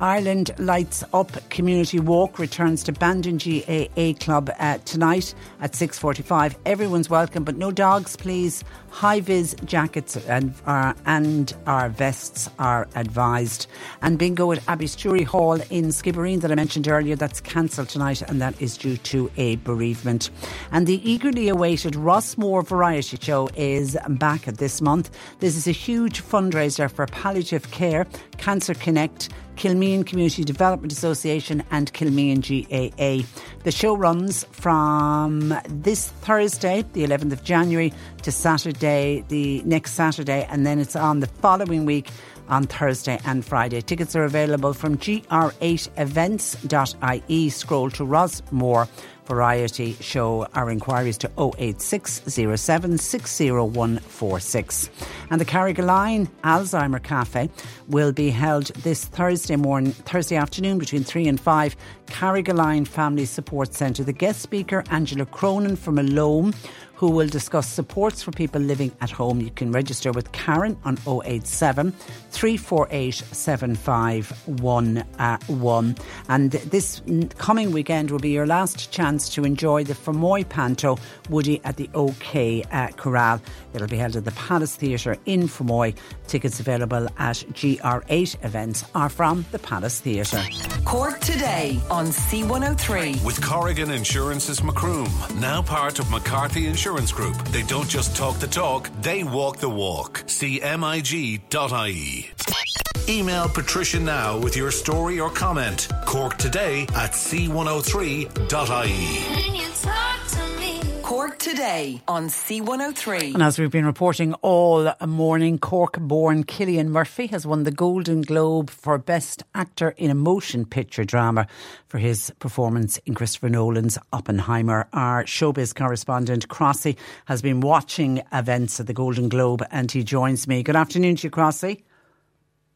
Ireland Lights Up Community Walk returns to Bandon GAA Club uh, tonight at 6.45. Everyone's welcome, but no dogs, please. High-vis jackets and, uh, and our vests are advised. And bingo at Abbeystrowry Hall in Skibbereen that I mentioned earlier, that's cancelled tonight and that is due to a bereavement. And the eagerly awaited Rossmore Variety Show is back this month. This is a huge fundraiser for palliative care, Cancer Connect, Kilmeen Community Development Association and Kilmeen GAA. The show runs from this Thursday, the 11th of January, to Saturday, the next Saturday, and then it's on the following week on Thursday and Friday. Tickets are available from gr8events.ie. Scroll to Rossmore Variety Show. Our inquiries to 08607 60146. And the Carrigaline Alzheimer Cafe will be held this Thursday morning, Thursday afternoon between 3 and 5. Carrigaline Family Support Centre. The guest speaker, Angela Cronin from Malone who will discuss supports for people living at home. You can register with Karen on 087 348 7511. And this coming weekend will be your last chance to enjoy the Fermoy Panto Woody at the OK uh, Corral. It'll be held at the Palace Theatre in Fermoy. Tickets available at GR8 events are from the Palace Theatre. Cork today on C103. With Corrigan Insurance's Macroom, now part of McCarthy Insurance. Insurance Group. They don't just talk the talk, they walk the walk. CMIG.ie. Email Patricia now with your story or comment. Cork today at c103.ie. Cork today on C103. And as we've been reporting all morning, Cork born Cillian Murphy has won the Golden Globe for Best Actor in a Motion Picture Drama for his performance in Christopher Nolan's Oppenheimer. Our showbiz correspondent, Crossy, has been watching events at the Golden Globe and he joins me. Good afternoon to you, Crossy.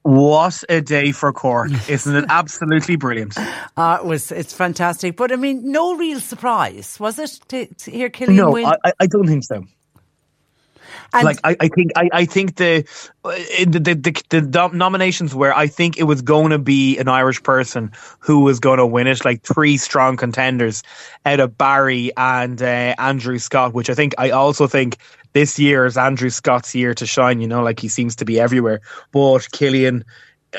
What a day for Cork. <laughs> Isn't it absolutely brilliant? Uh, it was, it's fantastic. But I mean, no real surprise, was it, to, to hear Cillian no, win? I, I don't think so. And like I, I think I, I think the, the the the the nominations were I think it was going to be an Irish person who was going to win it like three strong contenders out of Barry and uh, Andrew Scott which I think I also think this year is Andrew Scott's year to shine you know like he seems to be everywhere. But Cillian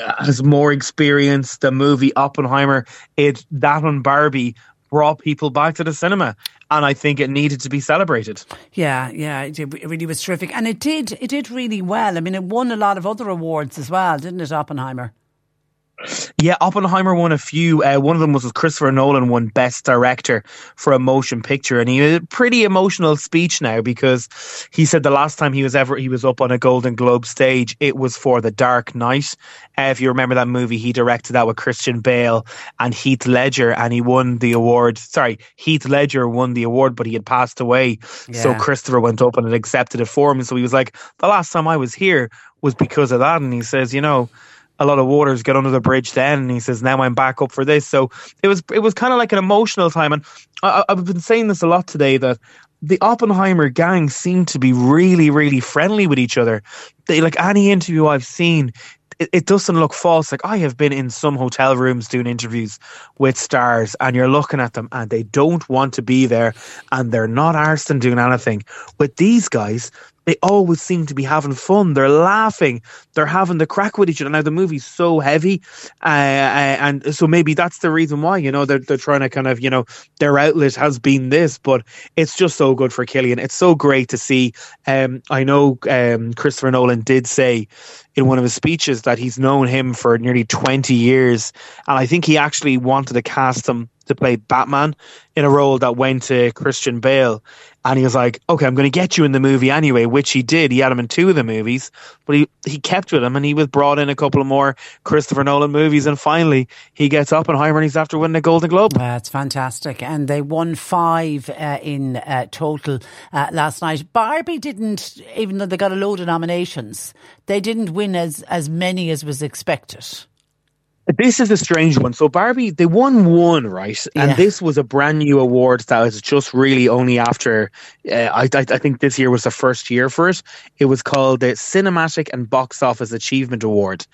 uh, has more experience the movie Oppenheimer. It that on Barbie brought people back to the cinema and I think it needed to be celebrated. Yeah, yeah, it, it really was terrific, and it did. It did really well. I mean, it won a lot of other awards as well, didn't it, Oppenheimer? Yeah, Oppenheimer won a few. Uh, one of them was Christopher Nolan won Best Director for a motion picture, and he had a pretty emotional speech now because he said the last time he was ever he was up on a Golden Globe stage, it was for The Dark Knight. Uh, if you remember that movie, he directed that with Christian Bale and Heath Ledger, and he won the award. Sorry, Heath Ledger won the award, but he had passed away, so Christopher went up and accepted it for him. So he was like, the last time I was here was because of that, and he says, you know a lot of waters get under the bridge then and he says now I'm back up for this. So it was it was kind of like an emotional time. And I, I've been saying this a lot today that the Oppenheimer gang seem to be really really friendly with each other. They like any interview I've seen it, it doesn't look false. Like I have been in some hotel rooms doing interviews with stars and you're looking at them and they don't want to be there and they're not arsed and doing anything. With these guys they always seem to be having fun. They're laughing. They're having the crack with each other. Now the movie's so heavy, uh, uh, and so maybe that's the reason why. You know, they're they're trying to kind of you know their outlet has been this, but it's just so good for Cillian. It's so great to see. Um, I know um, Christopher Nolan did say in one of his speeches that he's known him for nearly twenty years, and I think he actually wanted to cast him to play Batman in a role that went to Christian Bale. And he was like, okay, I'm going to get you in the movie anyway, which he did. He had him in two of the movies, but he, he kept with him and he was brought in a couple of more Christopher Nolan movies. And finally, he gets up and he's after winning a Golden Globe. That's fantastic. And they won five uh, in uh, total uh, last night. Barbie didn't, even though they got a load of nominations, they didn't win as, as many as was expected. This is a strange one. So Barbie, they won one, right? And Yeah. this was a brand new award that was just really only after. Uh, I, I I think this year was the first year for it. It was called the Cinematic and Box Office Achievement Award.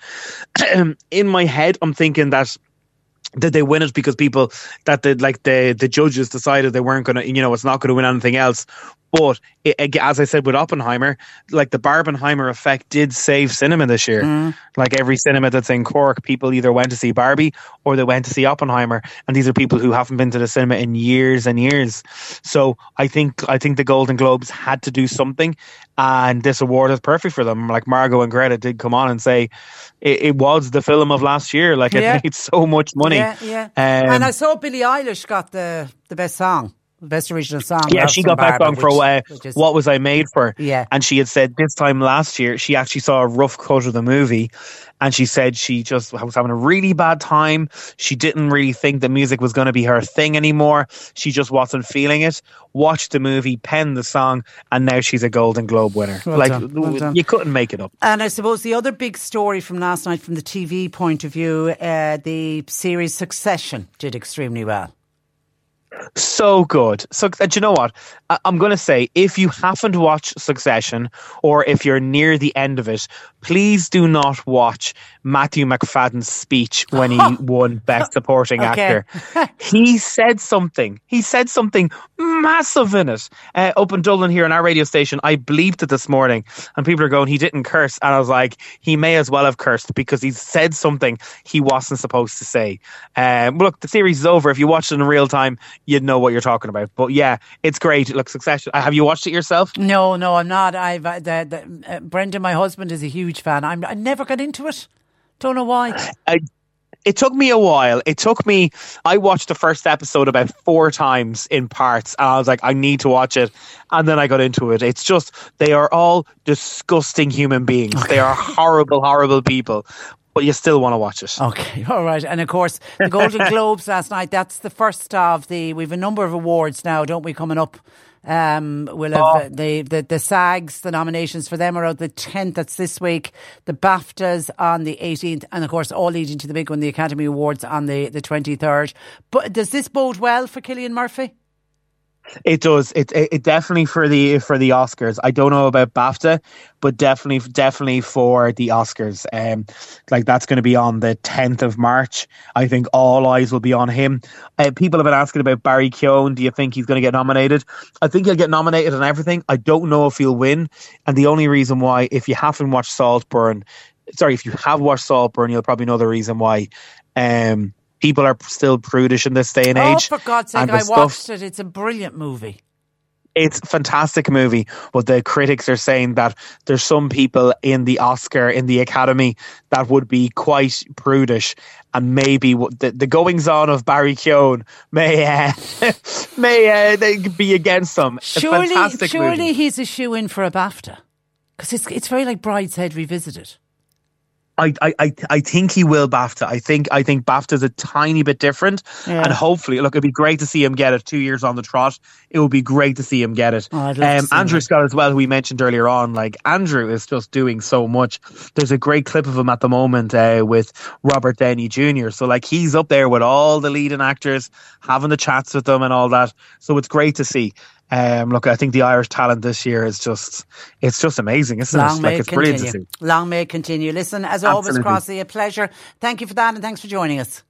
<clears throat> In my head, I'm thinking that did they win it because people that the like the the judges decided they weren't going to you know it's not going to win anything else. But it, as i said with oppenheimer like the barbenheimer effect did save cinema this year. Mm. Like every cinema that's in cork people either went to see barbie or they went to see oppenheimer. And these are people who haven't been to the cinema in years and years. So i think i think the golden globes had to do something and this award is perfect for them. Like Margot and Greta did come on and say it, it was the film of last year. Like it Yeah. made so much money. Yeah, yeah. Um, and I saw Billie Eilish got the, the best song, the best original song. yeah, she got Barbara, song for uh, is- What Was I Made For? Yeah. And she had said this time last year, she actually saw a rough cut of the movie. And she said she just was having a really bad time. She didn't really think the music was going to be her thing anymore. She just wasn't feeling it. Watched the movie, penned the song, and now she's a Golden Globe winner. Well like, done, well done. you couldn't make it up. And I suppose the other big story from last night, from the TV point of view, uh, the series Succession did extremely well. So good. So, uh, do you know what? I- I'm going to say if you haven't watched Succession or if you're near the end of it, please do not watch Matthew Macfadyen's speech when he <laughs> won Best Supporting Actor. he said something. He said something massive in it. Uh, up in Dublin here on our radio station, I bleeped it this morning and people are going, he didn't curse. And I was like, he may as well have cursed because he said something he wasn't supposed to say. Um, look, the series is over. If you watched it in real time, you'd know what you're talking about. But yeah, it's great. Look, Succession. Have you watched it yourself? No, no, I'm not. I've uh, the, the, uh, Brendan, my husband, is a huge fan. I'm, I never got into it. Don't know why. I, it took me a while. It took me. I watched the first episode about four times in parts, and I was like, I need to watch it. And then I got into it. It's just they are all disgusting human beings. They are horrible, horrible people. But you still want to watch it. Okay, <laughs> all right. And of course, the Golden <laughs> Globes last night, that's the first of the. We've a number of awards now, don't we, coming up? Um, we'll have uh, the, the the SAGs, the nominations for them are out the 10th, that's this week. The BAFTAs on the 18th, and of course, all leading to the big one, the Academy Awards on the, the 23rd. But does this bode well for Cillian Murphy? It does. It, it it definitely for the for the Oscars. I don't know about BAFTA, but definitely definitely for the Oscars. Um, like that's going to be on the tenth of March. I think all eyes will be on him. Uh, people have been asking about Barry Keoghan. Do you think he's going to get nominated? I think he'll get nominated on everything. I don't know if he'll win, and the only reason why, if you haven't watched Saltburn, sorry, if you have watched Saltburn, you'll probably know the reason why. Um, people are still prudish in this day and Oh, age. for God's sake, I stuff- watched it. It's a brilliant movie. it's a fantastic movie, but the critics are saying that there's some people in the Oscar, in the Academy, that would be quite prudish, and maybe the, the goings on of Barry Keoghan may uh, <laughs> may uh, they be against them. Surely, surely movie. he's a shoe in for a BAFTA because it's it's very like Brideshead revisited. I, I, I, I think he will BAFTA. I think I think BAFTA's a tiny bit different, Yeah. and hopefully, look, it'd be great to see him get it. Two years on the trot, it would be great to see him get it. Oh, I'd love to um, Andrew that. Scott as well, who we mentioned earlier on. Like Andrew is just doing so much. There's a great clip of him at the moment uh, with Robert Downey Jr. So like he's up there with all the leading actors, having the chats with them and all that. So it's great to see. Um, look, I think the Irish talent this year is just it's just amazing, isn't Long it? may Like it it's brilliant to continue. see. Long may it continue. Listen, as always, Absolutely. Crossy, a pleasure. Thank you for that, and thanks for joining us.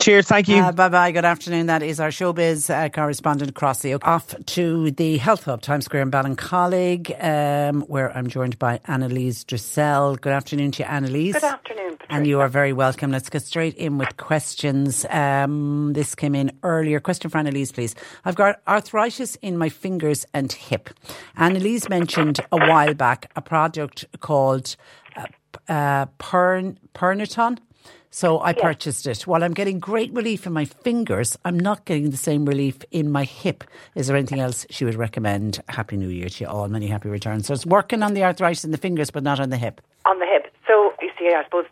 Cheers, thank you. Uh, bye bye. Good afternoon. That is our showbiz uh, correspondent Crossy. Off to the Health Hub, Times Square in Ballincollig, um, where I'm joined by Anneliese Dressel. Good afternoon to you, Anneliese. Good afternoon, And you are very welcome. Let's get straight in with questions. Um, this came in earlier. Question for Anneliese, please. I've got arthritis in my fingers and hip. Anneliese mentioned a while back a product called uh, uh, Pern, Pernaton. So I purchased it. While I'm getting great relief in my fingers, I'm not getting the same relief in my hip. Is there anything else she would recommend? Happy New Year to you all. Many happy returns. So it's working on the arthritis in the fingers, but not on the hip. on the hip. So you see, I suppose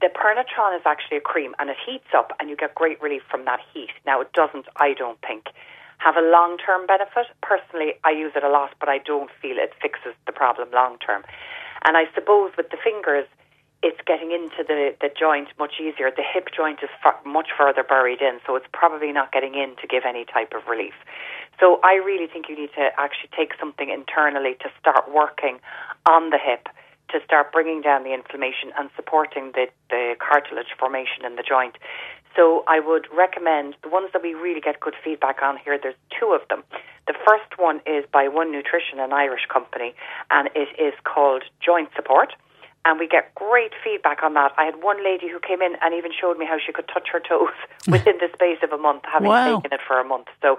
the Pernaton is actually a cream, and it heats up, and you get great relief from that heat. Now, it doesn't, I don't think, have a long term benefit. Personally, I use it a lot, but I don't feel it fixes the problem long term. And I suppose with the fingers, it's getting into the, the joint much easier. The hip joint is far, much further buried in, so it's probably not getting in to give any type of relief. So I really think you need to actually take something internally to start working on the hip to start bringing down the inflammation and supporting the, the cartilage formation in the joint. So I would recommend the ones that we really get good feedback on here. There's two of them. The first one is by One Nutrition, an Irish company, and it is called Joint Support. And we get great feedback on that. I had one lady who came in and even showed me how she could touch her toes <laughs> within the space of a month, having Wow. taken it for a month. So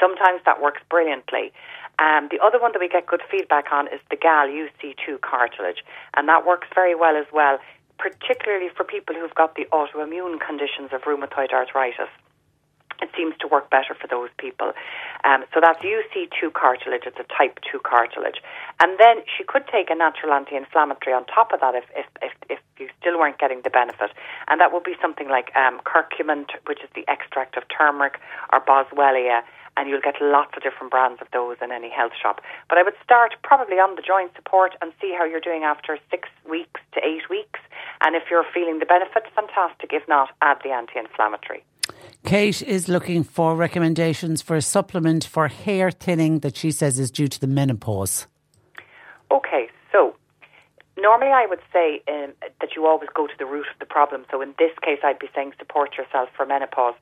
sometimes that works brilliantly. Um, the other one that we get good feedback on is the GAL UC2 cartilage, and that works very well as well, particularly for people who've got the autoimmune conditions of rheumatoid arthritis it seems to work better for those people. Um, so that's UC2 cartilage. It's a type 2 cartilage. And then she could take a natural anti-inflammatory on top of that if, if, if, if you still weren't getting the benefit. And that would be something like um, curcumin, which is the extract of turmeric, or boswellia. And you'll get lots of different brands of those in any health shop. But I would start probably on the joint support and see how you're doing after six weeks to eight weeks. And if you're feeling the benefits, fantastic. If not, add the anti-inflammatory. Kate is looking for recommendations for a supplement for hair thinning that she says is due to the menopause. Okay, so normally I would say um, that you always go to the root of the problem. So in this case, I'd be saying support yourself for menopause.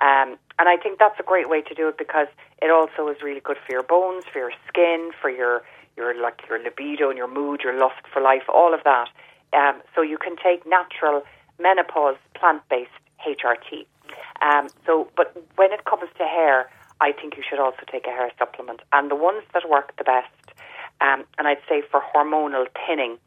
Um, and I think that's a great way to do it because it also is really good for your bones, for your skin, for your your like your libido and your mood, your lust for life, all of that. Um, so you can take natural menopause plant based HRT. Um, so, but when it comes to hair, I think you should also take a hair supplement. And the ones that work the best, um, and I'd say for hormonal thinning,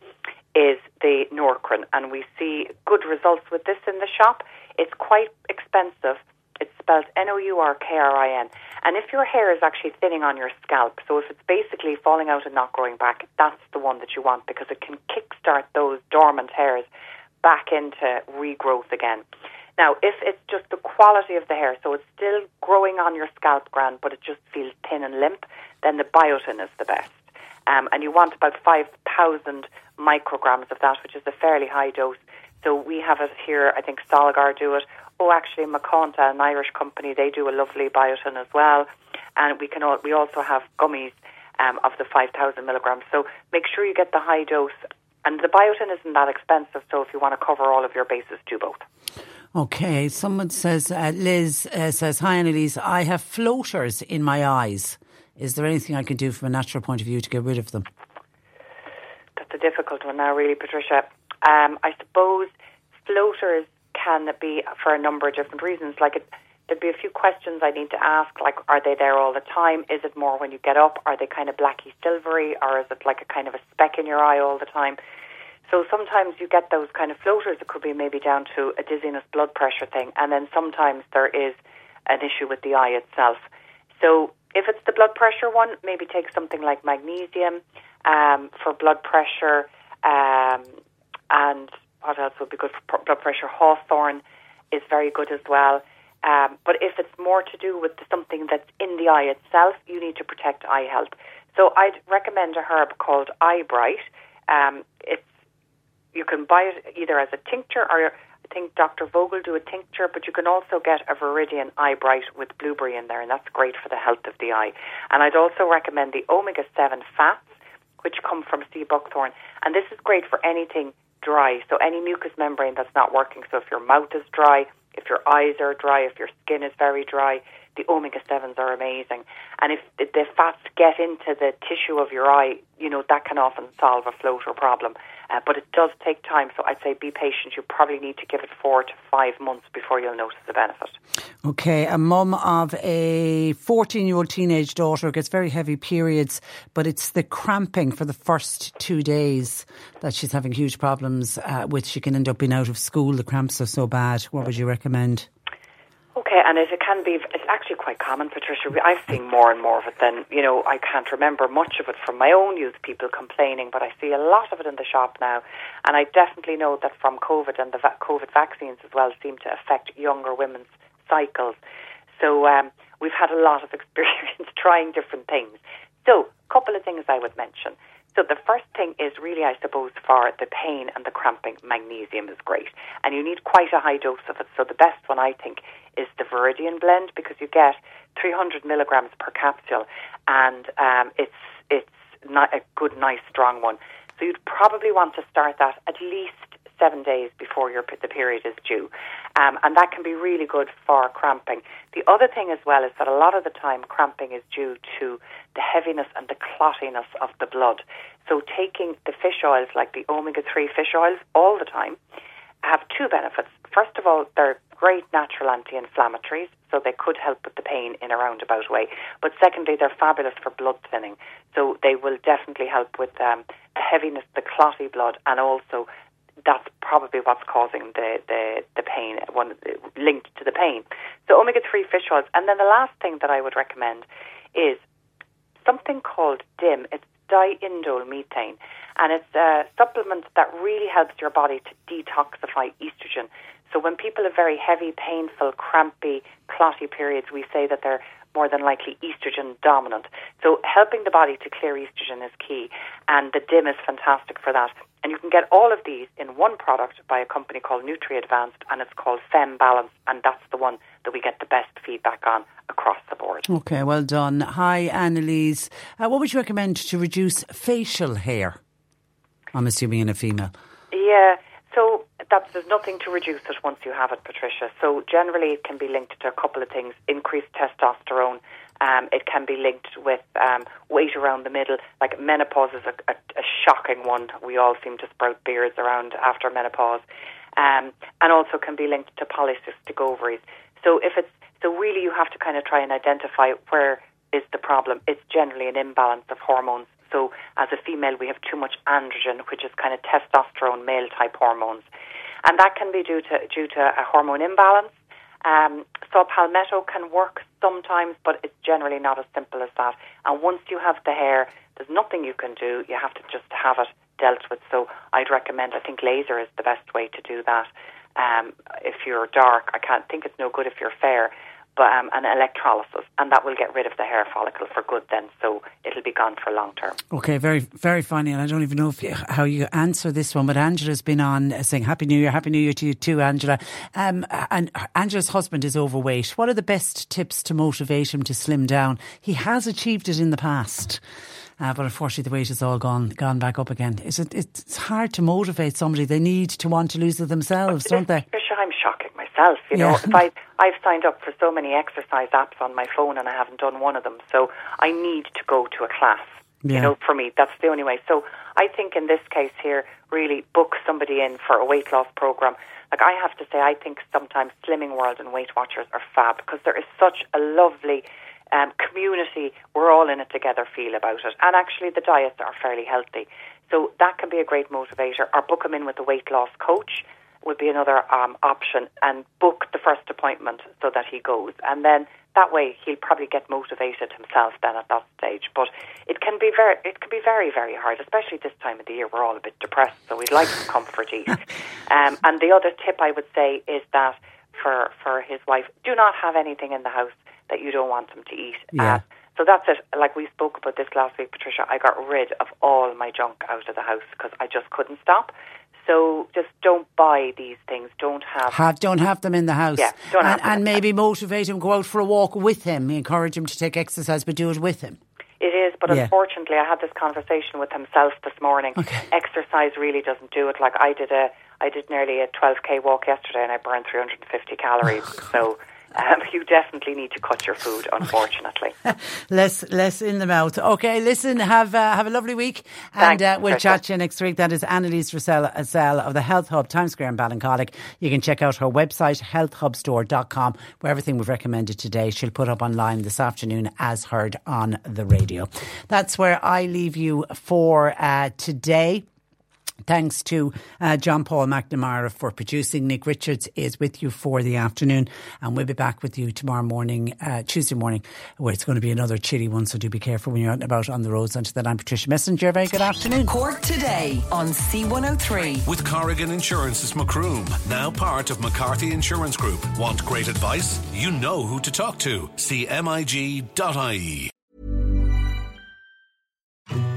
is the Nourkrin. And we see good results with this in the shop. It's quite expensive. It's spelled N O U R K R I N. And if your hair is actually thinning on your scalp, so if it's basically falling out and not growing back, that's the one that you want because it can kickstart those dormant hairs back into regrowth again. Now, if it's just the quality of the hair, so it's still growing on your scalp gland, but it just feels thin and limp, then the biotin is the best. Um, and you want about 5,000 micrograms of that, which is a fairly high dose. So we have it here, I think Solgar do it. Oh, actually, Maconta, an Irish company, they do a lovely biotin as well. And we can all, we also have gummies um, of the 5,000 milligrams. So make sure you get the high dose. And the biotin isn't that expensive, so if you want to cover all of your bases, do both. Okay, someone says, uh, Liz uh, says, Hi Anneliese, I have floaters in my eyes. Is there anything I can do from a natural point of view to get rid of them? That's a difficult one now, really, Patricia. Um, I suppose floaters can be for a number of different reasons. Like, it, there'd be a few questions I need to ask, like, are they there all the time? Is it more when you get up? Are they kind of blacky silvery? Or is it like a kind of a speck in your eye all the time? So sometimes you get those kind of floaters. It could be maybe down to a dizziness, blood pressure thing, and then sometimes there is an issue with the eye itself. So if it's the blood pressure one, maybe take something like magnesium um, for blood pressure, um, and what else would be good for blood pressure? Hawthorn is very good as well. Um, but if it's more to do with something that's in the eye itself, you need to protect eye health. So I'd recommend a herb called Eye Bright. Um, it's you can buy it either as a tincture or I think Dr. Vogel do a tincture, but you can also get a Viridian Eye Bright with blueberry in there, and that's great for the health of the eye. And I'd also recommend the omega 7 fats, which come from sea buckthorn. And this is great for anything dry, so any mucous membrane that's not working. So if your mouth is dry, if your eyes are dry, if your skin is very dry, the omega 7s are amazing. And if the fats get into the tissue of your eye, you know, that can often solve a floater problem. Uh, but it does take time, so I'd say be patient. You probably need to give it four to five months before you'll notice the benefit. Okay, a mum of a 14 year old teenage daughter gets very heavy periods, but it's the cramping for the first two days that she's having huge problems uh, with. She can end up being out of school. The cramps are so bad. What would you recommend? Okay, and it can be, it's actually quite common, Patricia. I've seen more and more of it than, you know, I can't remember much of it from my own youth, people complaining, but I see a lot of it in the shop now. And I definitely know that from COVID and the va- COVID vaccines as well seem to affect younger women's cycles. So um, we've had a lot of <laughs> experience trying different things. So, a couple of things I would mention. So the first thing is really, I suppose, for the pain and the cramping, magnesium is great. And you need quite a high dose of it. So the best one, I think, is the Viridian blend because you get 300 milligrams per capsule and um, it's, it's not a good, nice, strong one. So you'd probably want to start that at least seven days before your the period is due, um, and that can be really good for cramping. The other thing as well is that a lot of the time cramping is due to the heaviness and the clottiness of the blood. So taking the fish oils like the omega three fish oils all the time have two benefits. First of all, they're great natural anti-inflammatories, so they could help with the pain in a roundabout way. But secondly, they're fabulous for blood thinning, so they will definitely help with um, the heaviness, the clotty blood, and also that's probably what's causing the, the, the pain, one linked to the pain. So omega three fish oils, and then the last thing that I would recommend is something called DIM. It's diindolylmethane, and it's a supplement that really helps your body to detoxify estrogen. So when people have very heavy, painful, crampy, clotty periods, we say that they're more than likely estrogen dominant. So helping the body to clear estrogen is key, and the DIM is fantastic for that. And you can get all of these in one product by a company called Nutri Advanced, and it's called Fem Balance, and that's the one that we get the best feedback on across the board. Okay, well done. Hi, Anneliese. Uh, what would you recommend to reduce facial hair? I'm assuming in a female. Yeah, so there's nothing to reduce it once you have it, Patricia. So generally, it can be linked to a couple of things: increased testosterone. Um, it can be linked with um, weight around the middle. Like menopause is a, a, a, shocking one. We all seem to sprout beards around after menopause, um, and also can be linked to polycystic ovaries. So if it's so, really, you have to kind of try and identify where is the problem. It's generally an imbalance of hormones so as a female, we have too much androgen, which is kind of testosterone male type hormones, and that can be due to due to a hormone imbalance. Um, so palmetto can work sometimes, but it's generally not as simple as that. And once you have the hair, there's nothing you can do. You have to just have it dealt with. So I'd recommend. I think laser is the best way to do that. Um, if you're dark, I can't think it's no good if you're fair um, an electrolysis, and that will get rid of the hair follicle for good. Then, so it'll be gone for long term. Okay, very very funny, and I don't even know if you, how you answer this one, but Angela's been on uh, saying Happy New Year, Happy New Year to you too, Angela. Um, and Angela's husband is overweight. What are the best tips to motivate him to slim down? He has achieved it in the past. Uh, but unfortunately, the weight has all gone gone back up again. Is it? It's hard to motivate somebody. They need to want to lose it themselves, don't they? I'm shocking myself. You know, if I I've signed up for so many exercise apps on my phone and I haven't done one of them, so I need to go to a class. Yeah. You know, for me, that's the only way. So I think in this case here, really book somebody in for a weight loss program. Like I have to say, I think sometimes Slimming World and Weight Watchers are fab because there is such a lovely um, community. We're all in it together. Feel about it, and actually the diets are fairly healthy. So that can be a great motivator. Or book them in with a weight loss coach would be another um, option and book the first appointment so that he goes. And then that way he'll probably get motivated himself then at that stage. But it can be very it can be very, very hard, especially this time of the year. We're all a bit depressed, so we'd like some comfort eat. <laughs> Um, and the other tip I would say is that for, for his wife, do not have anything in the house that you don't want him to eat. Yeah. Uh, so that's it. Like we spoke about this last week, Patricia, I got rid of all my junk out of the house because I just couldn't stop. So just don't buy these things. Don't have have don't have them in the house. Yeah, don't and, have and maybe motivate him. Go out for a walk with him. Encourage him to take exercise, but do it with him. It is, but Yeah. unfortunately, I had this conversation with himself this morning. Okay. Exercise really doesn't do it. Like I did a, I did nearly a 12k walk yesterday, and I burned 350 calories. Oh, so. Um, you definitely need to cut your food, unfortunately. <laughs> less less in the mouth. Okay, listen, have uh, have a lovely week, and Thanks, uh, we'll chat to you next week. That is Anneliese Dressel of the Health Hub Times Square in Ballincollig. You can check out her website healthhubstore.com where everything we've recommended today she'll put up online this afternoon as heard on the radio. That's where I leave you for uh, today. Thanks to uh, John Paul McNamara for producing. Nick Richards is with you for the afternoon, and we'll be back with you tomorrow morning, uh, Tuesday morning, where it's going to be another chilly one. So do be careful when you're out and about on the roads. Until then, I'm Patricia Messenger. Very good afternoon. Cork today on C103. With Corrigan Insurance's Macroom, now part of McCarthy Insurance Group. Want great advice? You know who to talk to. CMIG.ie.